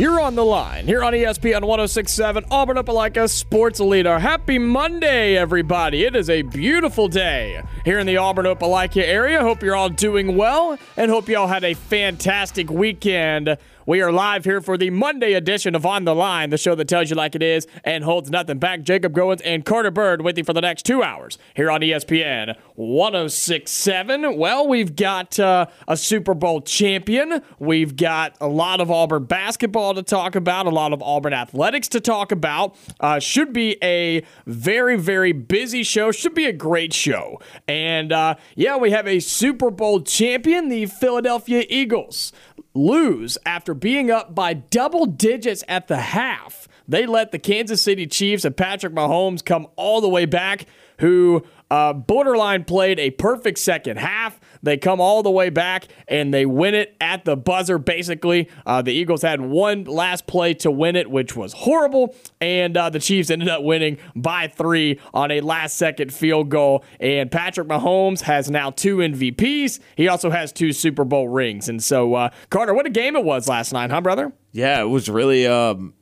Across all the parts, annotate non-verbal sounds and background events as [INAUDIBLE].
You're on the line here on ESPN 1067, Auburn Opelika Sports Leader. Happy Monday, everybody. It is a beautiful day here in the Auburn Opelika area. Hope you're all doing well and hope you all had a fantastic weekend. We are live here for the Monday edition of On the Line, the show that tells you like it is and holds nothing back. Jacob Goins and Carter Byrd with you for the next two hours here on ESPN 1067. Well, we've got uh, a Super Bowl champion. We've got a lot of Auburn basketball to talk about, a lot of Auburn athletics to talk about. Uh, should be a very, very busy show. Should be a great show. And uh, yeah, we have a Super Bowl champion, the Philadelphia Eagles lose after being up by double digits at the half. They let the Kansas City Chiefs and Patrick Mahomes come all the way back, who uh, borderline played a perfect second half. They come all the way back and they win it at the buzzer, basically. Uh, the Eagles had one last play to win it, which was horrible. And uh, the Chiefs ended up winning by three on a last second field goal. And Patrick Mahomes has now two MVPs. He also has two Super Bowl rings. And so, uh, Carter, what a game it was last night, huh, brother? Yeah, it was really um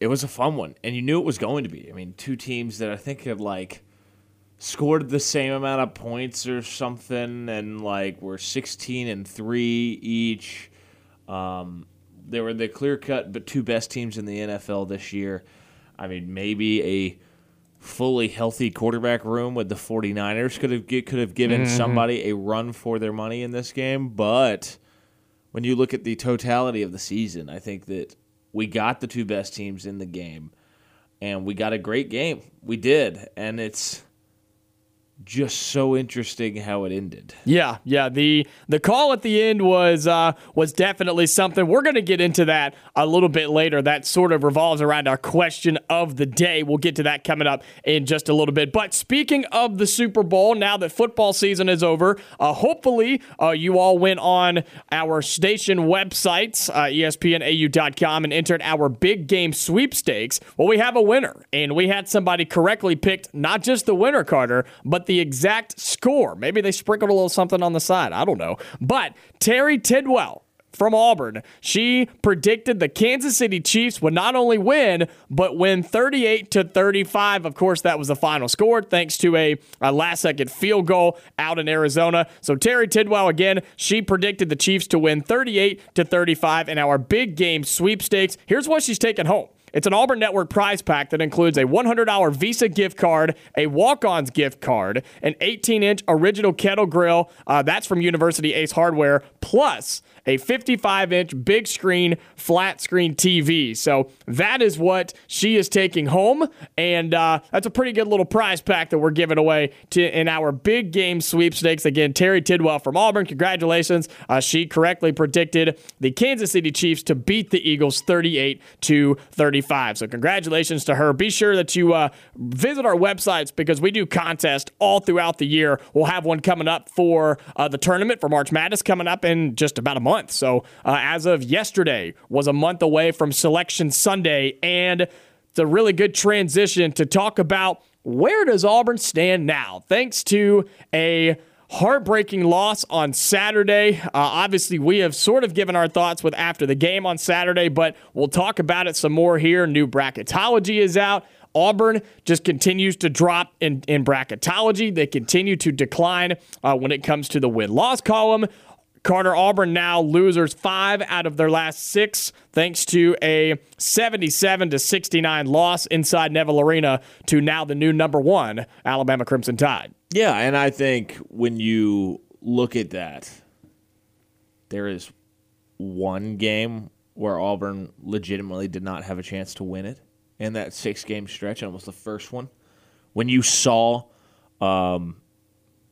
it was a fun one. And you knew it was going to be. I mean, two teams that I think had like scored the same amount of points or something and like were 16 and 3 each. Um they were the clear cut but two best teams in the NFL this year. I mean, maybe a fully healthy quarterback room with the 49ers could have could have given somebody a run for their money in this game, but when you look at the totality of the season, I think that we got the two best teams in the game and we got a great game. We did. And it's just so interesting how it ended. Yeah, yeah. The the call at the end was uh, was definitely something. We're going to get into that a little bit later. That sort of revolves around our question of the day. We'll get to that coming up in just a little bit. But speaking of the Super Bowl, now that football season is over, uh, hopefully uh, you all went on our station websites, uh, ESPNAU.com, and entered our big game sweepstakes. Well, we have a winner, and we had somebody correctly picked not just the winner, Carter, but the exact score. Maybe they sprinkled a little something on the side. I don't know. But Terry Tidwell from Auburn, she predicted the Kansas City Chiefs would not only win, but win 38 to 35. Of course, that was the final score thanks to a, a last second field goal out in Arizona. So Terry Tidwell again, she predicted the Chiefs to win 38 to 35 in our big game sweepstakes. Here's what she's taking home. It's an Auburn Network prize pack that includes a $100 Visa gift card, a walk ons gift card, an 18 inch original kettle grill. Uh, that's from University Ace Hardware, plus a 55 inch big screen, flat screen TV. So that is what she is taking home. And uh, that's a pretty good little prize pack that we're giving away to in our big game sweepstakes. Again, Terry Tidwell from Auburn, congratulations. Uh, she correctly predicted the Kansas City Chiefs to beat the Eagles 38 to 35. So congratulations to her. Be sure that you uh, visit our websites because we do contests all throughout the year. We'll have one coming up for uh, the tournament for March Madness coming up in just about a month. So uh, as of yesterday was a month away from Selection Sunday, and it's a really good transition to talk about where does Auburn stand now, thanks to a heartbreaking loss on Saturday. Uh, obviously, we have sort of given our thoughts with after the game on Saturday, but we'll talk about it some more here. New bracketology is out. Auburn just continues to drop in, in bracketology. They continue to decline uh, when it comes to the win loss column. Carter Auburn now losers five out of their last six, thanks to a 77 to 69 loss inside Neville Arena to now the new number one Alabama Crimson Tide. Yeah, and I think when you look at that, there is one game where Auburn legitimately did not have a chance to win it, in that six game stretch, and almost the first one. When you saw, um,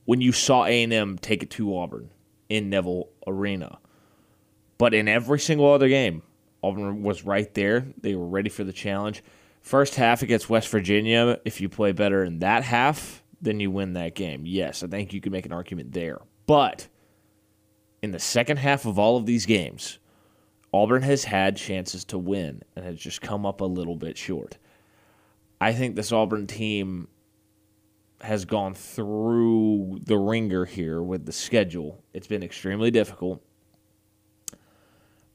when you saw A and M take it to Auburn in Neville Arena, but in every single other game, Auburn was right there. They were ready for the challenge. First half against West Virginia, if you play better in that half, then you win that game. Yes, I think you could make an argument there. But in the second half of all of these games, Auburn has had chances to win and has just come up a little bit short. I think this Auburn team has gone through the ringer here with the schedule. It's been extremely difficult.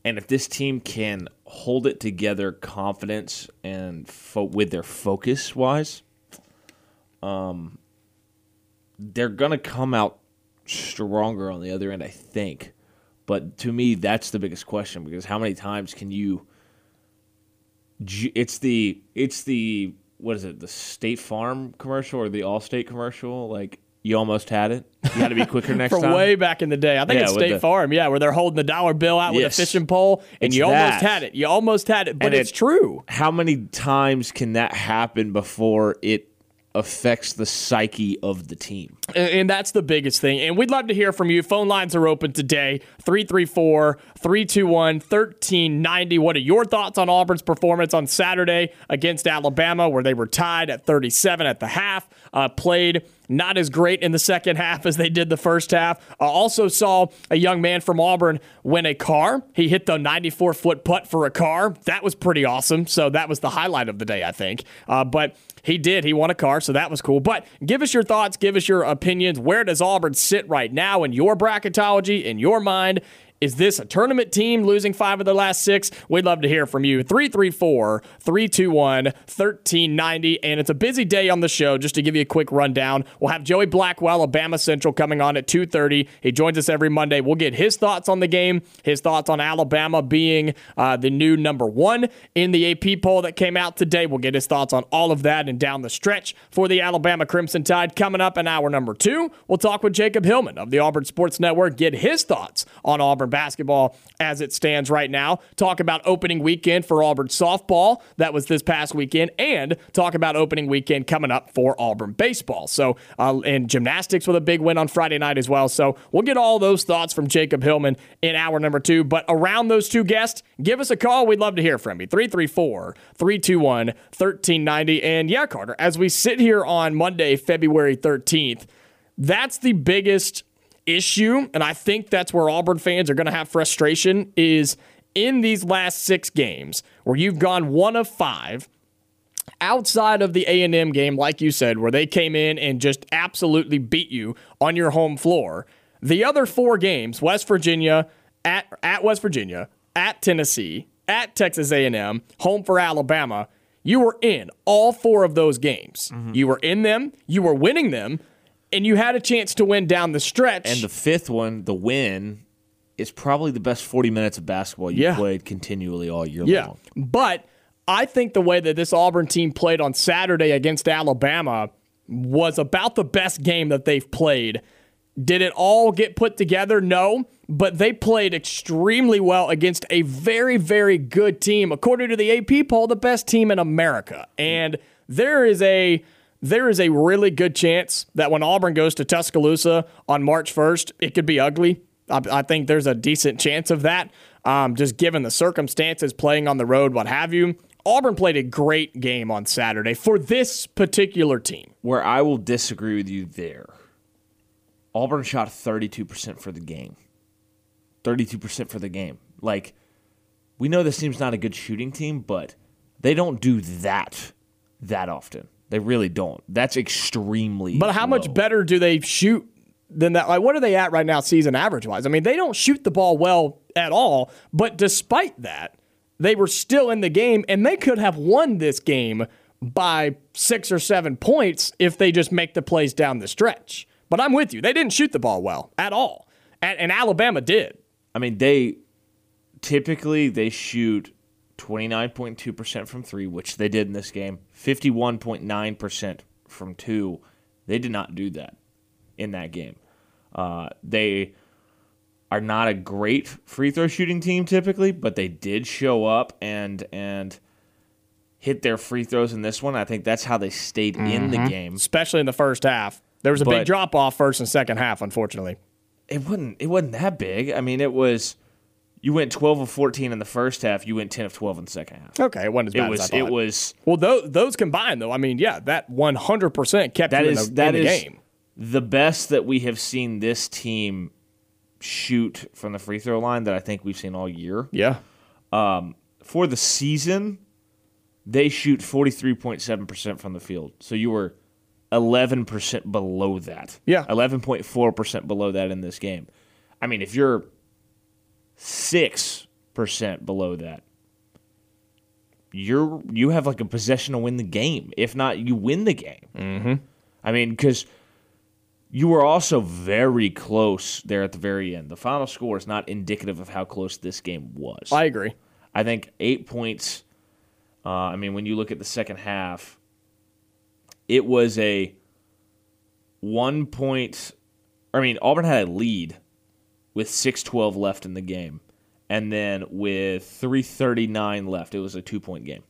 And if this team can hold it together, confidence and fo- with their focus wise, um, they're gonna come out stronger on the other end, I think. But to me, that's the biggest question because how many times can you? It's the it's the what is it? The State Farm commercial or the Allstate commercial? Like you almost had it. You got to be [LAUGHS] quicker next From time. way back in the day. I think Yeah, it's State the- Farm, yeah, where they're holding the dollar bill out with a fishing pole, and you almost had it. You almost had it, but And it's it- true. how many times can that happen before it affects the psyche of the team? And that's the biggest thing. And we'd love to hear from you. Phone lines are open today 334 321 1390. What are your thoughts on Auburn's performance on Saturday against Alabama, where they were tied at 37 at the half? Uh, played not as great in the second half as they did the first half. Uh, also saw a young man from Auburn win a car. He hit the 94 foot putt for a car. That was pretty awesome. So that was the highlight of the day, I think. Uh, but he did. He won a car, so that was cool. But give us your thoughts, give us your opinions. Where does Auburn sit right now in your bracketology, in your mind? Is this a tournament team losing five of the last six? We'd love to hear from you. 334 321 1390. And it's a busy day on the show. Just to give you a quick rundown, we'll have Joey Blackwell, Bama Central, coming on at 2.30. He joins us every Monday. We'll get his thoughts on the game, his thoughts on Alabama being uh, the new number one in the AP poll that came out today. We'll get his thoughts on all of that and down the stretch for the Alabama Crimson Tide. Coming up in hour number two, we'll talk with Jacob Hillman of the Auburn Sports Network, get his thoughts on Auburn basketball as it stands right now. Talk about opening weekend for Auburn softball that was this past weekend, and talk about opening weekend coming up for Auburn baseball. So, uh, and gymnastics with a big win on Friday night as well. So, we'll get all those thoughts from Jacob Hillman in hour number two. But around those two guests, give us a call. We'd love to hear from you. 334 321 1390. And yeah, Carter, as we sit here on Monday, February 13th, that's the biggest issue, and I think that's where Auburn fans are going to have frustration is in these last six games where you've gone one of five outside of the A&M game like you said where they came in and just absolutely beat you on your home floor. The other four games West Virginia at at West Virginia at Tennessee at Texas A&M home for Alabama you were in all four of those games. Mm-hmm. You were in them you were winning them and you had a chance to win down the stretch And the fifth one, the win, is probably the best 40 minutes of basketball you Yeah. played continually all year Yeah. long. But I think the way that this Auburn team played on Saturday against Alabama was about the best game that they've played. Did it all get put together? No. But they played extremely well against a very, very good team. According to the AP poll, the best team in America. And there is a there is a really good chance that when Auburn goes to Tuscaloosa on March 1st, it could be ugly. I, I think there's a decent chance of that, um, just given the circumstances, playing on the road, what have you. Auburn played a great game on Saturday for this particular team. Where I will disagree with you there, Auburn shot 32% for the game. 32% for the game. Like, we know this team's not a good shooting team, but they don't do that that often. They really don't. That's extremely. But how much better do they shoot than that? Like, what are they at right now, season average wise? I mean, they don't shoot the ball well at all. But despite that, they were still in the game, and they could have won this game by six or seven points if they just make the plays down the stretch. But I'm with you. They didn't shoot the ball well at all. And, and Alabama did. I mean, they typically they shoot 29.2% from 3, which they did in this game. 51.9% from 2. They did not do that in that game. Uh, they are not a great free throw shooting team typically, but they did show up and and hit their free throws in this one. I think that's how they stayed in the game. especially in the first half. There was a big drop off first and second half, unfortunately. It wasn't it wasn't that big. I mean, it was you went 12 of 14 in the first half, you went 10 of 12 in the second half. Okay, it wasn't as It bad was as I thought. it was well, those, those combined, though, I mean, yeah, that 100% kept that you is in the, that in the is game. the best that we have seen this team shoot from the free throw line that I think we've seen all year. Yeah. Um, For the season, they shoot 43.7% from the field. So you were 11% below that. Yeah. 11.4% below that in this game. I mean, if you're 6% below that, you're you have like a possession to win the game. If not, you win the game. Mm-hmm. I mean, because you were also very close there at the very end. The final score is not indicative of how close this game was. I agree. I think eight points. Uh, I mean, when you look at the second half, it was a one point. I mean, Auburn had a lead with six twelve left in the game, and then with three thirty nine left, it was a two point game.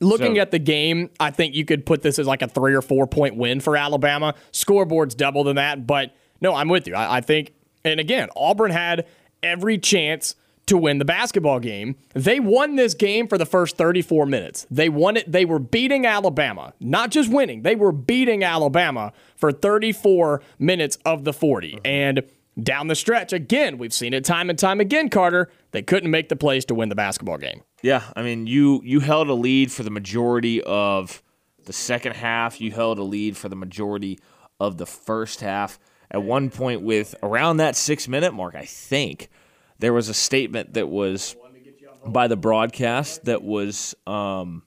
Looking So- at the game, I think you could put this as like a three or four point win for Alabama. Scoreboard's double than that, but no, I'm with you. I, I think, and again, Auburn had every chance to win the basketball game. They won this game for the first 34 minutes. They won it. They were beating Alabama, not just winning. They were beating Alabama for 34 minutes of the 40. And down the stretch, again, we've seen it time and time again, Carter. They couldn't make the plays to win the basketball game. Yeah, I mean, you you held a lead for the majority of the second half. You held a lead for the majority of the first half. At one point, with around that six minute mark, I think there was a statement that was by the broadcast that was um,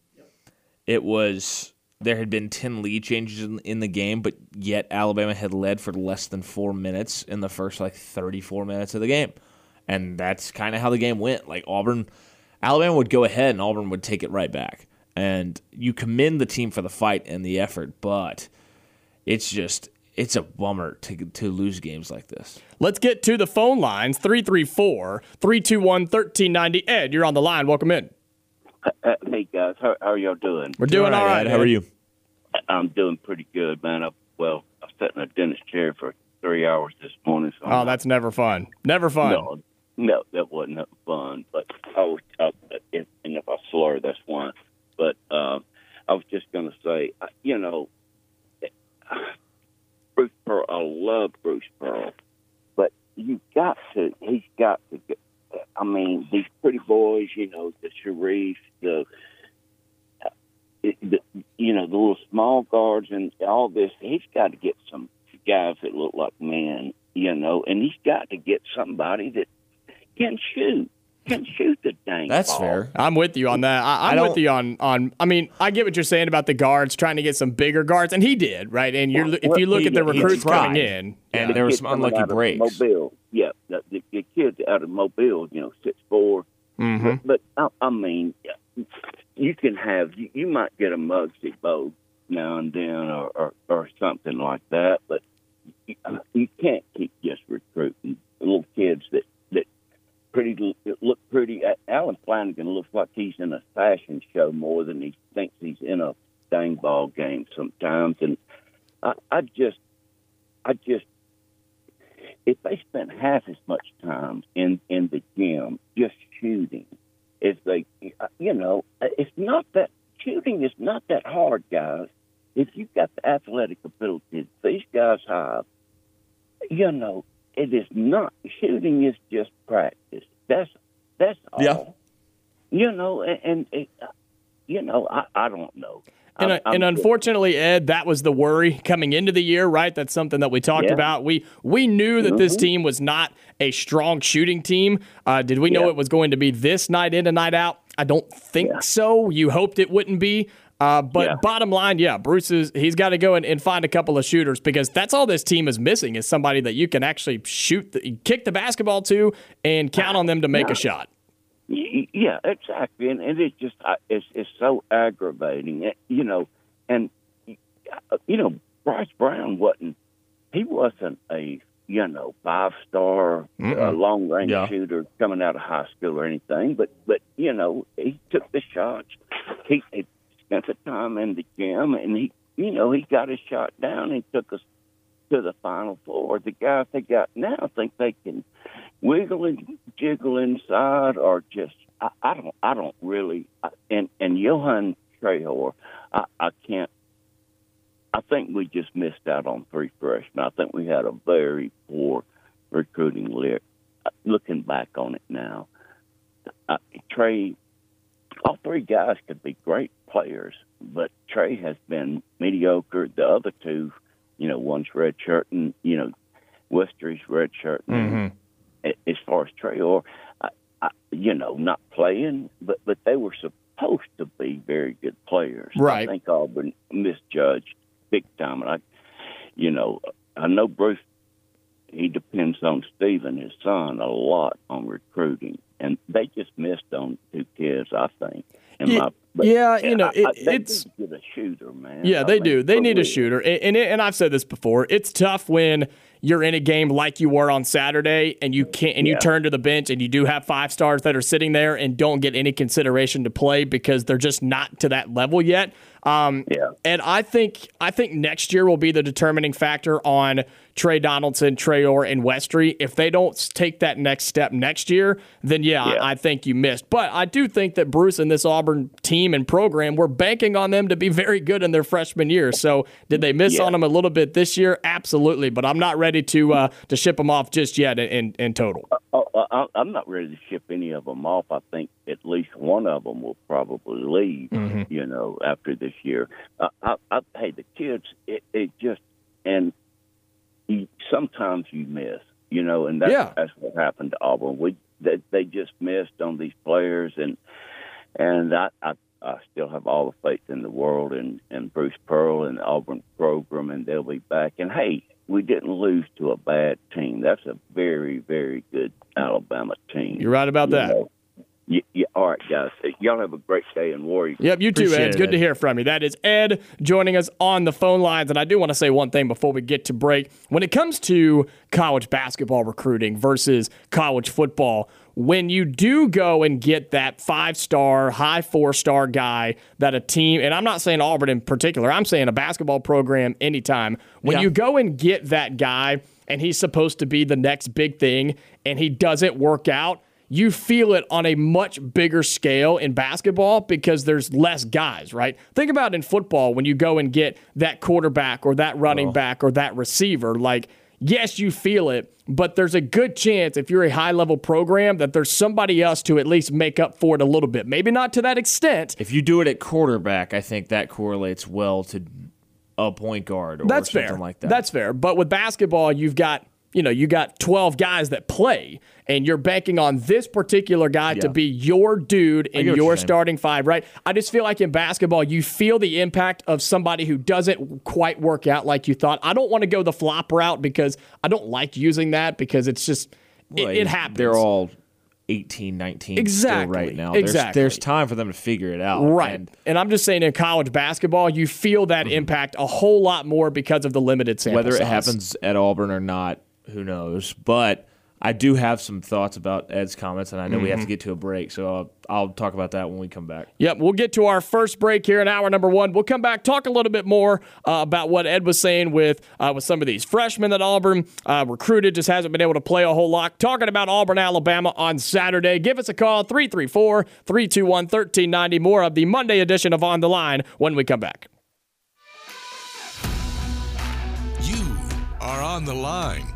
it was there had been 10 lead changes in, in the game but yet alabama had led for less than four minutes in the first like 34 minutes of the game and that's kind of how the game went like auburn alabama would go ahead and auburn would take it right back and you commend the team for the fight and the effort but it's just it's a bummer to, to lose games like this Let's get to the phone lines 334 321 1390. Ed, you're on the line. Welcome in. Uh, hey guys, how, how are y'all doing? We're doing all right. Ed. how are you I'm doing pretty good, man. I, well, I sat in a dentist chair for three hours this morning. So Oh, that's never fun. Never fun. no, no, that wasn't fun. But I was, uh, if, and if I slur, that's why. But um, I was just going to say, uh, you know, Bruce Pearl. I love Bruce Pearl, but you got to. He's got to. Get, I mean, these pretty boys, you know, the Sharife, the uh, the, you know, the little small guards and all this. He's got to get some guys that look like men, you know, and he's got to get somebody that can shoot, can shoot the dang that's ball. fair I'm with you on that. I, I'm I with you on on. I mean, I get what you're saying about the guards trying to get some bigger guards, and he did right. And you're if you look at the recruits coming in, And yeah. there were some unlucky breaks. Mobile, yeah, the, the, the kids out of Mobile, you know, six four. Mhm. But, but I, I mean, you can have you, you might get a Muggsy Bogue now and then, or, or or something like that. But you, you can't keep just recruiting little kids that that pretty look pretty. Allen Flanigan looks like he's in a fashion show more than he thinks he's in a dang ball game sometimes. And I, I just, I just if they spent half as much time in in the gym just shooting as they you know it's not that shooting is not that hard guys. If you've got the athletic ability that these guys have you know it is not shooting is just practice. That's that's all. Yeah. you know and, and it, you know i i don't know And, I'm- and I'm- unfortunately, Ed, that was the worry coming into the year, right? That's something that we talked Yeah. about. We we knew that this Mhm. team was not a strong shooting team. Uh, did we know it was going to be this night in and night out? I don't think Yeah. so. You hoped it wouldn't be. Uh, but Yeah. bottom line, yeah, Bruce is he's got to go and, and find a couple of shooters because that's all this team is missing is somebody that you can actually shoot, the, kick the basketball to, and count [SIGHS] on them to make a shot. Yeah, exactly, and, and it just I- it's it's so aggravating, you know. And uh, you know, Bryce Brown wasn't he wasn't a you know five star uh, long range Yeah. shooter coming out of high school or anything, but but you know he took the shots. he, he spent the time in the gym, and he, you know, he got his shot down and took us to the final four. The guys they got now think they can wiggle and jiggle inside, or just I, I don't, I don't really. I, And and Yohan Traore, I, I can't. I think we just missed out on three freshmen. I think we had a very poor recruiting list. Looking back on it now, uh, Trey, all three guys could be great players, but Trey has been mediocre. The other two, you know, one's red shirt and you know, Westry's red shirt. Mm-hmm. As far as Trey or, I, I, you know, not playing, but but they were supposed to be very good players. Right. I think Auburn misjudged big time, and I, you know, I know Bruce. He depends on Steven, his son, a lot on recruiting, and they just missed on two kids. I think. Yeah, but, yeah, you know, I- it- I- they it's- get a shooter, man. Yeah, I they mean, do. They need a shooter, and and, and I've said this before. It's tough when you're in a game like you were on Saturday, and you can't, and you turn to the bench, and you do have five stars that are sitting there and don't get any consideration to play because they're just not to that level yet. Um, Yeah. and I think I think next year will be the determining factor on Tre Donaldson, Traore, and Westry. If they don't take that next step next year, then yeah, Yeah. I, I think you missed. But I do think that Bruce and this Auburn team and program were banking on them to be very good in their freshman year. So did they miss Yeah. on them a little bit this year? Absolutely. But I'm not ready to uh, to ship them off just yet in, in, in total. Oh, I, I'm not ready to ship any of them off. I think at least one of them will probably leave. Mm-hmm. You know, after this year. Uh, I, I, hey, the kids, it, it just and you, sometimes you miss. You know, and that's Yeah. that's what happened to Auburn. We they, they just missed on these players, and and I, I I still have all the faith in the world in in Bruce Pearl and the Auburn program, and they'll be back. And hey, we didn't lose to a bad team. That's a very very good Alabama team. You're right about You that. know. Yeah, yeah, all right, guys. Y'all have a great day in Warrior. Yep, you too, Appreciate Ed. It's it, good to hear from you. That is Ed joining us on the phone lines. And I do want to say one thing before we get to break. When it comes to college basketball recruiting versus college football, when you do go and get that five star, high four star guy that a team, and I'm not saying Auburn in particular, I'm saying a basketball program anytime, when Yeah. you go and get that guy and he's supposed to be the next big thing and he doesn't work out, you feel it on a much bigger scale in basketball because there's less guys, right? Think about in football when you go and get that quarterback or that running oh. back or that receiver. Like, yes, you feel it, but there's a good chance if you're a high level program that there's somebody else to at least make up for it a little bit. Maybe not to that extent. If you do it at quarterback, I think that correlates well to a point guard or That's something fair. like that. That's fair. But with basketball, you've got you know you got 12 guys that play and you're banking on this particular guy to be your dude in your starting five right i just feel like in basketball you feel the impact of somebody who doesn't quite work out like you thought i don't want to go the flop route because i don't like using that because it's just it, Well, it happens They're all 18, 19 still Exactly, right now. exactly. There's, there's time for them to figure it out. Right. And And, I'm just saying in college basketball, you feel that Mm-hmm. impact a whole lot more because of the limited sample whether it happens at Auburn or not, who knows? But I do have some thoughts about Ed's comments, and I know we have Mm-hmm. to get to a break, so I'll, I'll talk about that when we come back. Yep, we'll get to our first break here in hour number one. We'll come back, talk a little bit more uh, about what Ed was saying with uh, with some of these freshmen that Auburn uh, recruited, just hasn't been able to play a whole lot. Talking about Auburn, Alabama on Saturday. Give us a call, 334 321 1390. More of the Monday edition of On the Line when we come back. You are on the line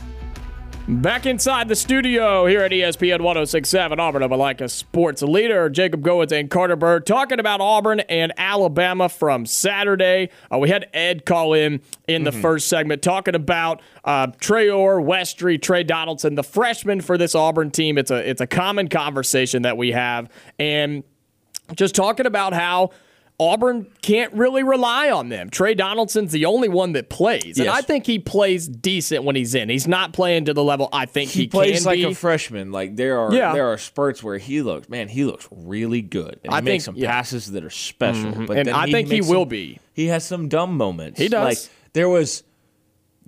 Back inside the studio here at ESPN 1067, Auburn Opelika Sports Leader, Jacob Goins and Carter Byrd talking about Auburn and Alabama from Saturday. Uh, we had Ed call in in the first segment talking about uh, Traore, Westry, Tre Donaldson, the freshmen for this Auburn team. It's a it's a common conversation that we have, and just talking about how Auburn can't really rely on them. Tre Donaldson's the only one that plays, and Yes. I think he plays decent when he's in. He's not playing to the level I think he, He, plays like be. a freshman. Like there are Yeah. there are spurts where he looks man, he looks really good. And I he makes think- some yeah. passes that are special. Mm-hmm. But And then I think he will some- be. He has some dumb moments. He does. Like there was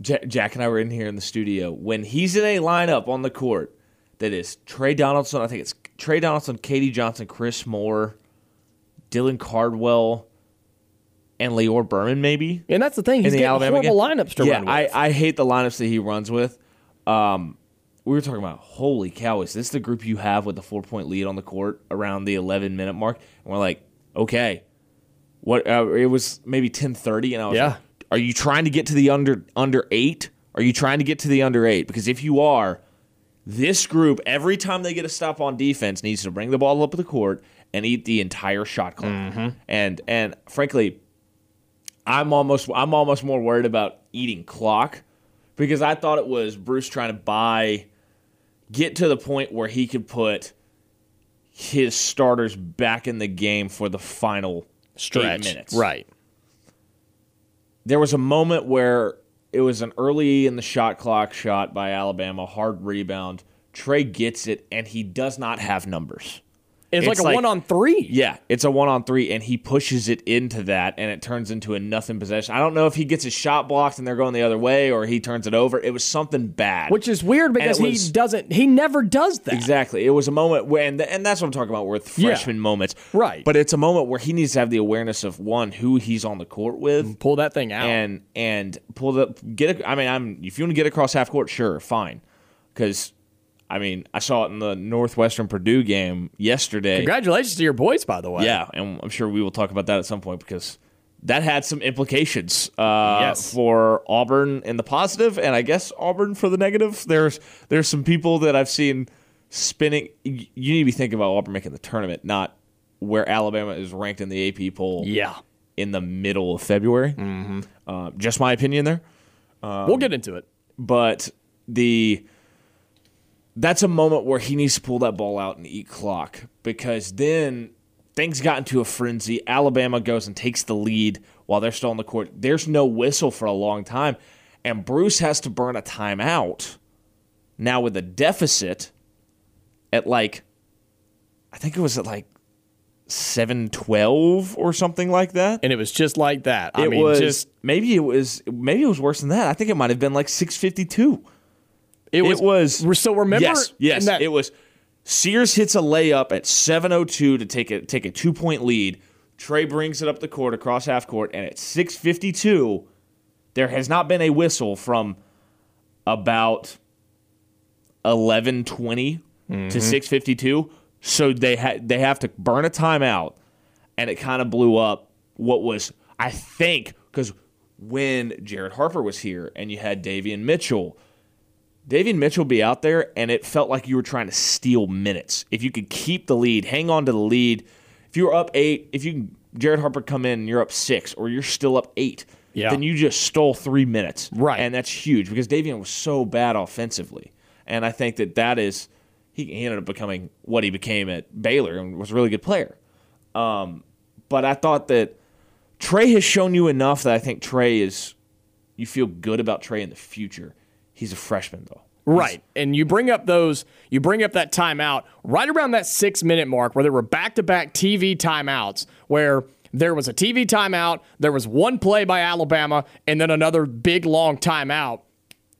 Ja- Jack and I were in here in the studio when he's in a lineup on the court that is Tre Donaldson. I think it's Tre Donaldson, K.D. Johnson, Chris Moore, Dylan Cardwell, and Lior Berman. Maybe And that's the thing. He's in the Alabama horrible game. lineups to yeah, run with. I, I hate the lineups that he runs with. Um, we were talking about holy cow, is this the group you have with the four point lead on the court around the eleven minute mark? And we're like, okay, what? Uh, it was maybe ten thirty, and I was Yeah. like, are you trying to get to the under under eight? Are you trying to get to the under eight? Because if you are, this group every time they get a stop on defense needs to bring the ball up the court and eat the entire shot clock. Mm-hmm. And and frankly, I'm almost I'm almost more worried about eating clock because I thought it was Bruce trying to buy get to the point where he could put his starters back in the game for the final Stretch. minutes. Right. There was a moment where it was an early in the shot clock shot by Alabama, hard rebound. Trey gets it and he does not have numbers. It's, It's like a like- one on three. Yeah, it's a one on three, and he pushes it into that, and it turns into a nothing possession. I don't know if he gets his shot blocked and they're going the other way, or he turns it over. It was something bad. Which is weird because he was- doesn't. He never does that. exactly, it was a moment when, and that's what I'm talking about with Yeah. freshman moments, Right. But it's a moment where he needs to have the awareness of one who he's on the court with, Pull that thing out. and and pull the get. A, I mean, I'm if you want to get across half court, sure, fine, because. I mean, I saw it in the Northwestern Purdue game yesterday. Congratulations to your boys, by the way. Yeah, and I'm sure we will talk about that at some point because that had some implications uh, Yes. for Auburn in the positive, and I guess Auburn for the negative. There's there's some people that I've seen spinning. You need to be thinking about Auburn making the tournament, not where Alabama is ranked in the AP poll Yeah. in the middle of February. Mm-hmm. Uh, just my opinion there, we'll get into it. but the that's a moment where he needs to pull that ball out and eat clock because then things got into a frenzy. Alabama goes and takes the lead while they're still on the court. There's no whistle for a long time, and Bruce has to burn a timeout now with a deficit at like I think it was at like 7-12 or something like that. And it was just like that. I it mean, was just maybe it was maybe it was worse than that. I think it might have been like 652. It was. It was. So remember, Yes, yes. that- it was. Sears hits a layup at 7:02 to take a take a two point lead. Trey brings it up the court across half court, and at 6:52, there has not been a whistle from about 11:20 Mm-hmm. to 6:52. So they had they have to burn a timeout, and it kind of blew up. What was I think because when Jared Harper was here, and you had Davion Mitchell. Davion Mitchell be out there, and it felt like you were trying to steal minutes. If you could keep the lead, hang on to the lead. If you were up eight, if you Jared Harper come in and you're up six, or you're still up eight, Yeah. then you just stole three minutes, Right. And that's huge because Davion was so bad offensively, and I think that that is he, he ended up becoming what he became at Baylor and was a really good player. Um, but I thought that Trey has shown you enough that I think Trey is you feel good about Trey in the future. He's a freshman though. Right. And you bring up those, you bring up that timeout right around that six minute mark where there were back to back TV timeouts where there was a TV timeout, there was one play by Alabama, and then another big long timeout.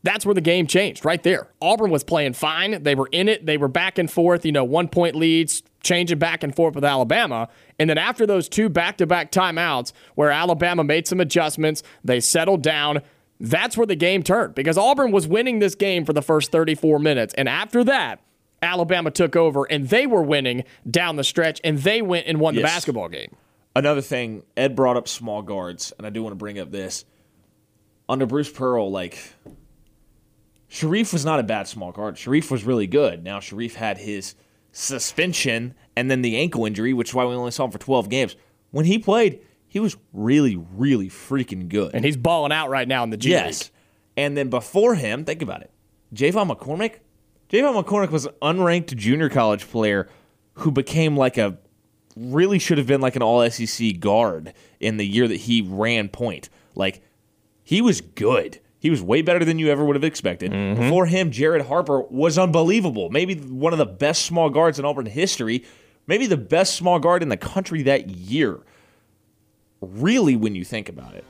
That's where the game changed right there. Auburn was playing fine. They were in it. They were back and forth, you know, one point leads, changing back and forth with Alabama. And then after those two back to back timeouts where Alabama made some adjustments, they settled down. That's where the game turned because Auburn was winning this game for the first 34 minutes. And after that, Alabama took over and they were winning down the stretch and they went and won the basketball game. Another thing, Ed brought up small guards, and I do want to bring up this. Under Bruce Pearl, like Sharife was not a bad small guard. Sharife was really good. Now Sharife had his suspension and then the ankle injury, which is why we only saw him for 12 games. When he played, he was really, really freaking good. And he's balling out right now in the G Yes. League. And then before him, think about it. J'Von McCormick. J'Von McCormick was an unranked junior college player who became like a really should have been like an all SEC guard in the year that he ran point. Like he was good. He was way better than you ever would have expected. Mm-hmm. Before him, Jared Harper was unbelievable. Maybe one of the best small guards in Auburn history. Maybe the best small guard in the country that year. Really, when you think about it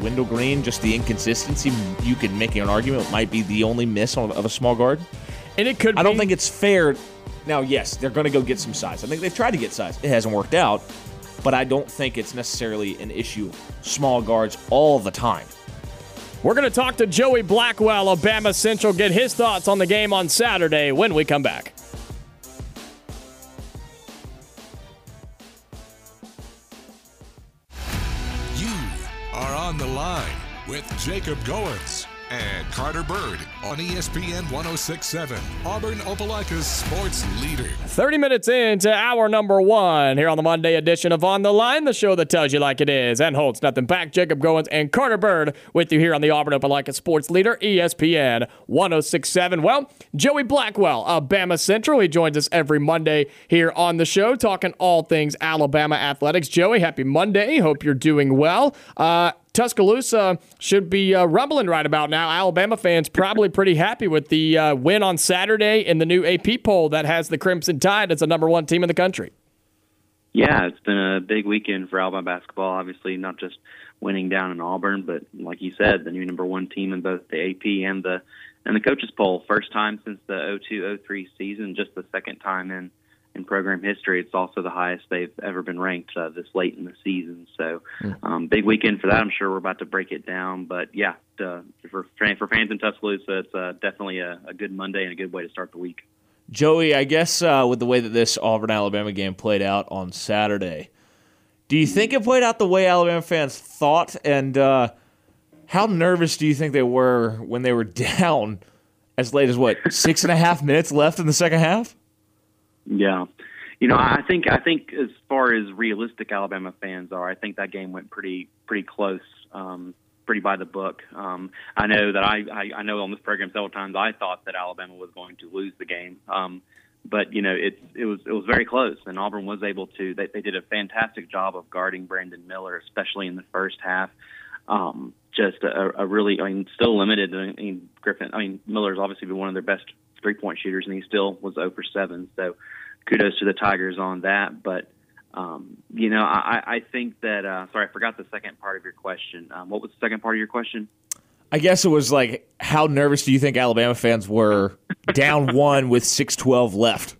Wendell Green, just the inconsistency, you can make an argument might be the only miss on, of a small guard. And it could. I don't be- think it's fair. Now, yes, they're going to go get some size. I think they've tried to get size. It hasn't worked out, but I don't think it's necessarily an issue. Small guards all the time. We're going to talk to Joey Blackwell, Bama Central, get his thoughts on the game on Saturday when we come back. Are on the line with Jacob Goins and Carter Byrd on ESPN 1067, Auburn Opelika's sports leader. 30 minutes into hour number one here on the Monday edition of On the Line, the show that tells you like it is and holds nothing back. Jacob Goins and Carter Byrd with you here on the Auburn Opelika Sports Leader, ESPN 1067. Well, Joey Blackwell, Bama Central. He joins us every Monday here on the show talking all things Alabama athletics. Joey, happy Monday. Hope you're doing well. Uh, Tuscaloosa should be uh, rumbling right about now. Alabama fans probably pretty happy with the uh, win on Saturday in the new AP poll that has the Crimson Tide as the number one team in the country. Yeah, it's been a big weekend for Alabama basketball. Obviously, not just winning down in Auburn, but like you said, the new number one team in both the AP and the and the coaches poll. First time since the 02-03 season, just the second time in in program history. It's also the highest they've ever been ranked uh, this late in the season. So, um, big weekend for that. I'm sure we're about to break it down, but yeah, uh, for for fans in Tuscaloosa, it's uh, definitely a, a good Monday and a good way to start the week. Joey, I guess uh, with the way that this Auburn Alabama game played out on Saturday, do you think it played out the way Alabama fans thought? And uh, how nervous do you think they were when they were [LAUGHS] down as late as what six and a half minutes left in the second half? Yeah. You know, I think I think as far as realistic Alabama fans are, I think that game went pretty pretty close, um, pretty by the book. Um, I know that I, I I know on this program several times I thought that Alabama was going to lose the game, um, but you know it it was it was very close, and Auburn was able to. They, they did a fantastic job of guarding Brandon Miller, especially in the first half. Um, just a, a really, I mean, still limited. I mean, Griffin, I mean, Miller's obviously been one of their best three point shooters, and he still was over 7. So kudos to the Tigers on that. But, um, you know, I, I think that, uh, sorry, I forgot the second part of your question. Um, what was the second part of your question? I guess it was like, how nervous do you think Alabama fans were [LAUGHS] down one with six twelve left?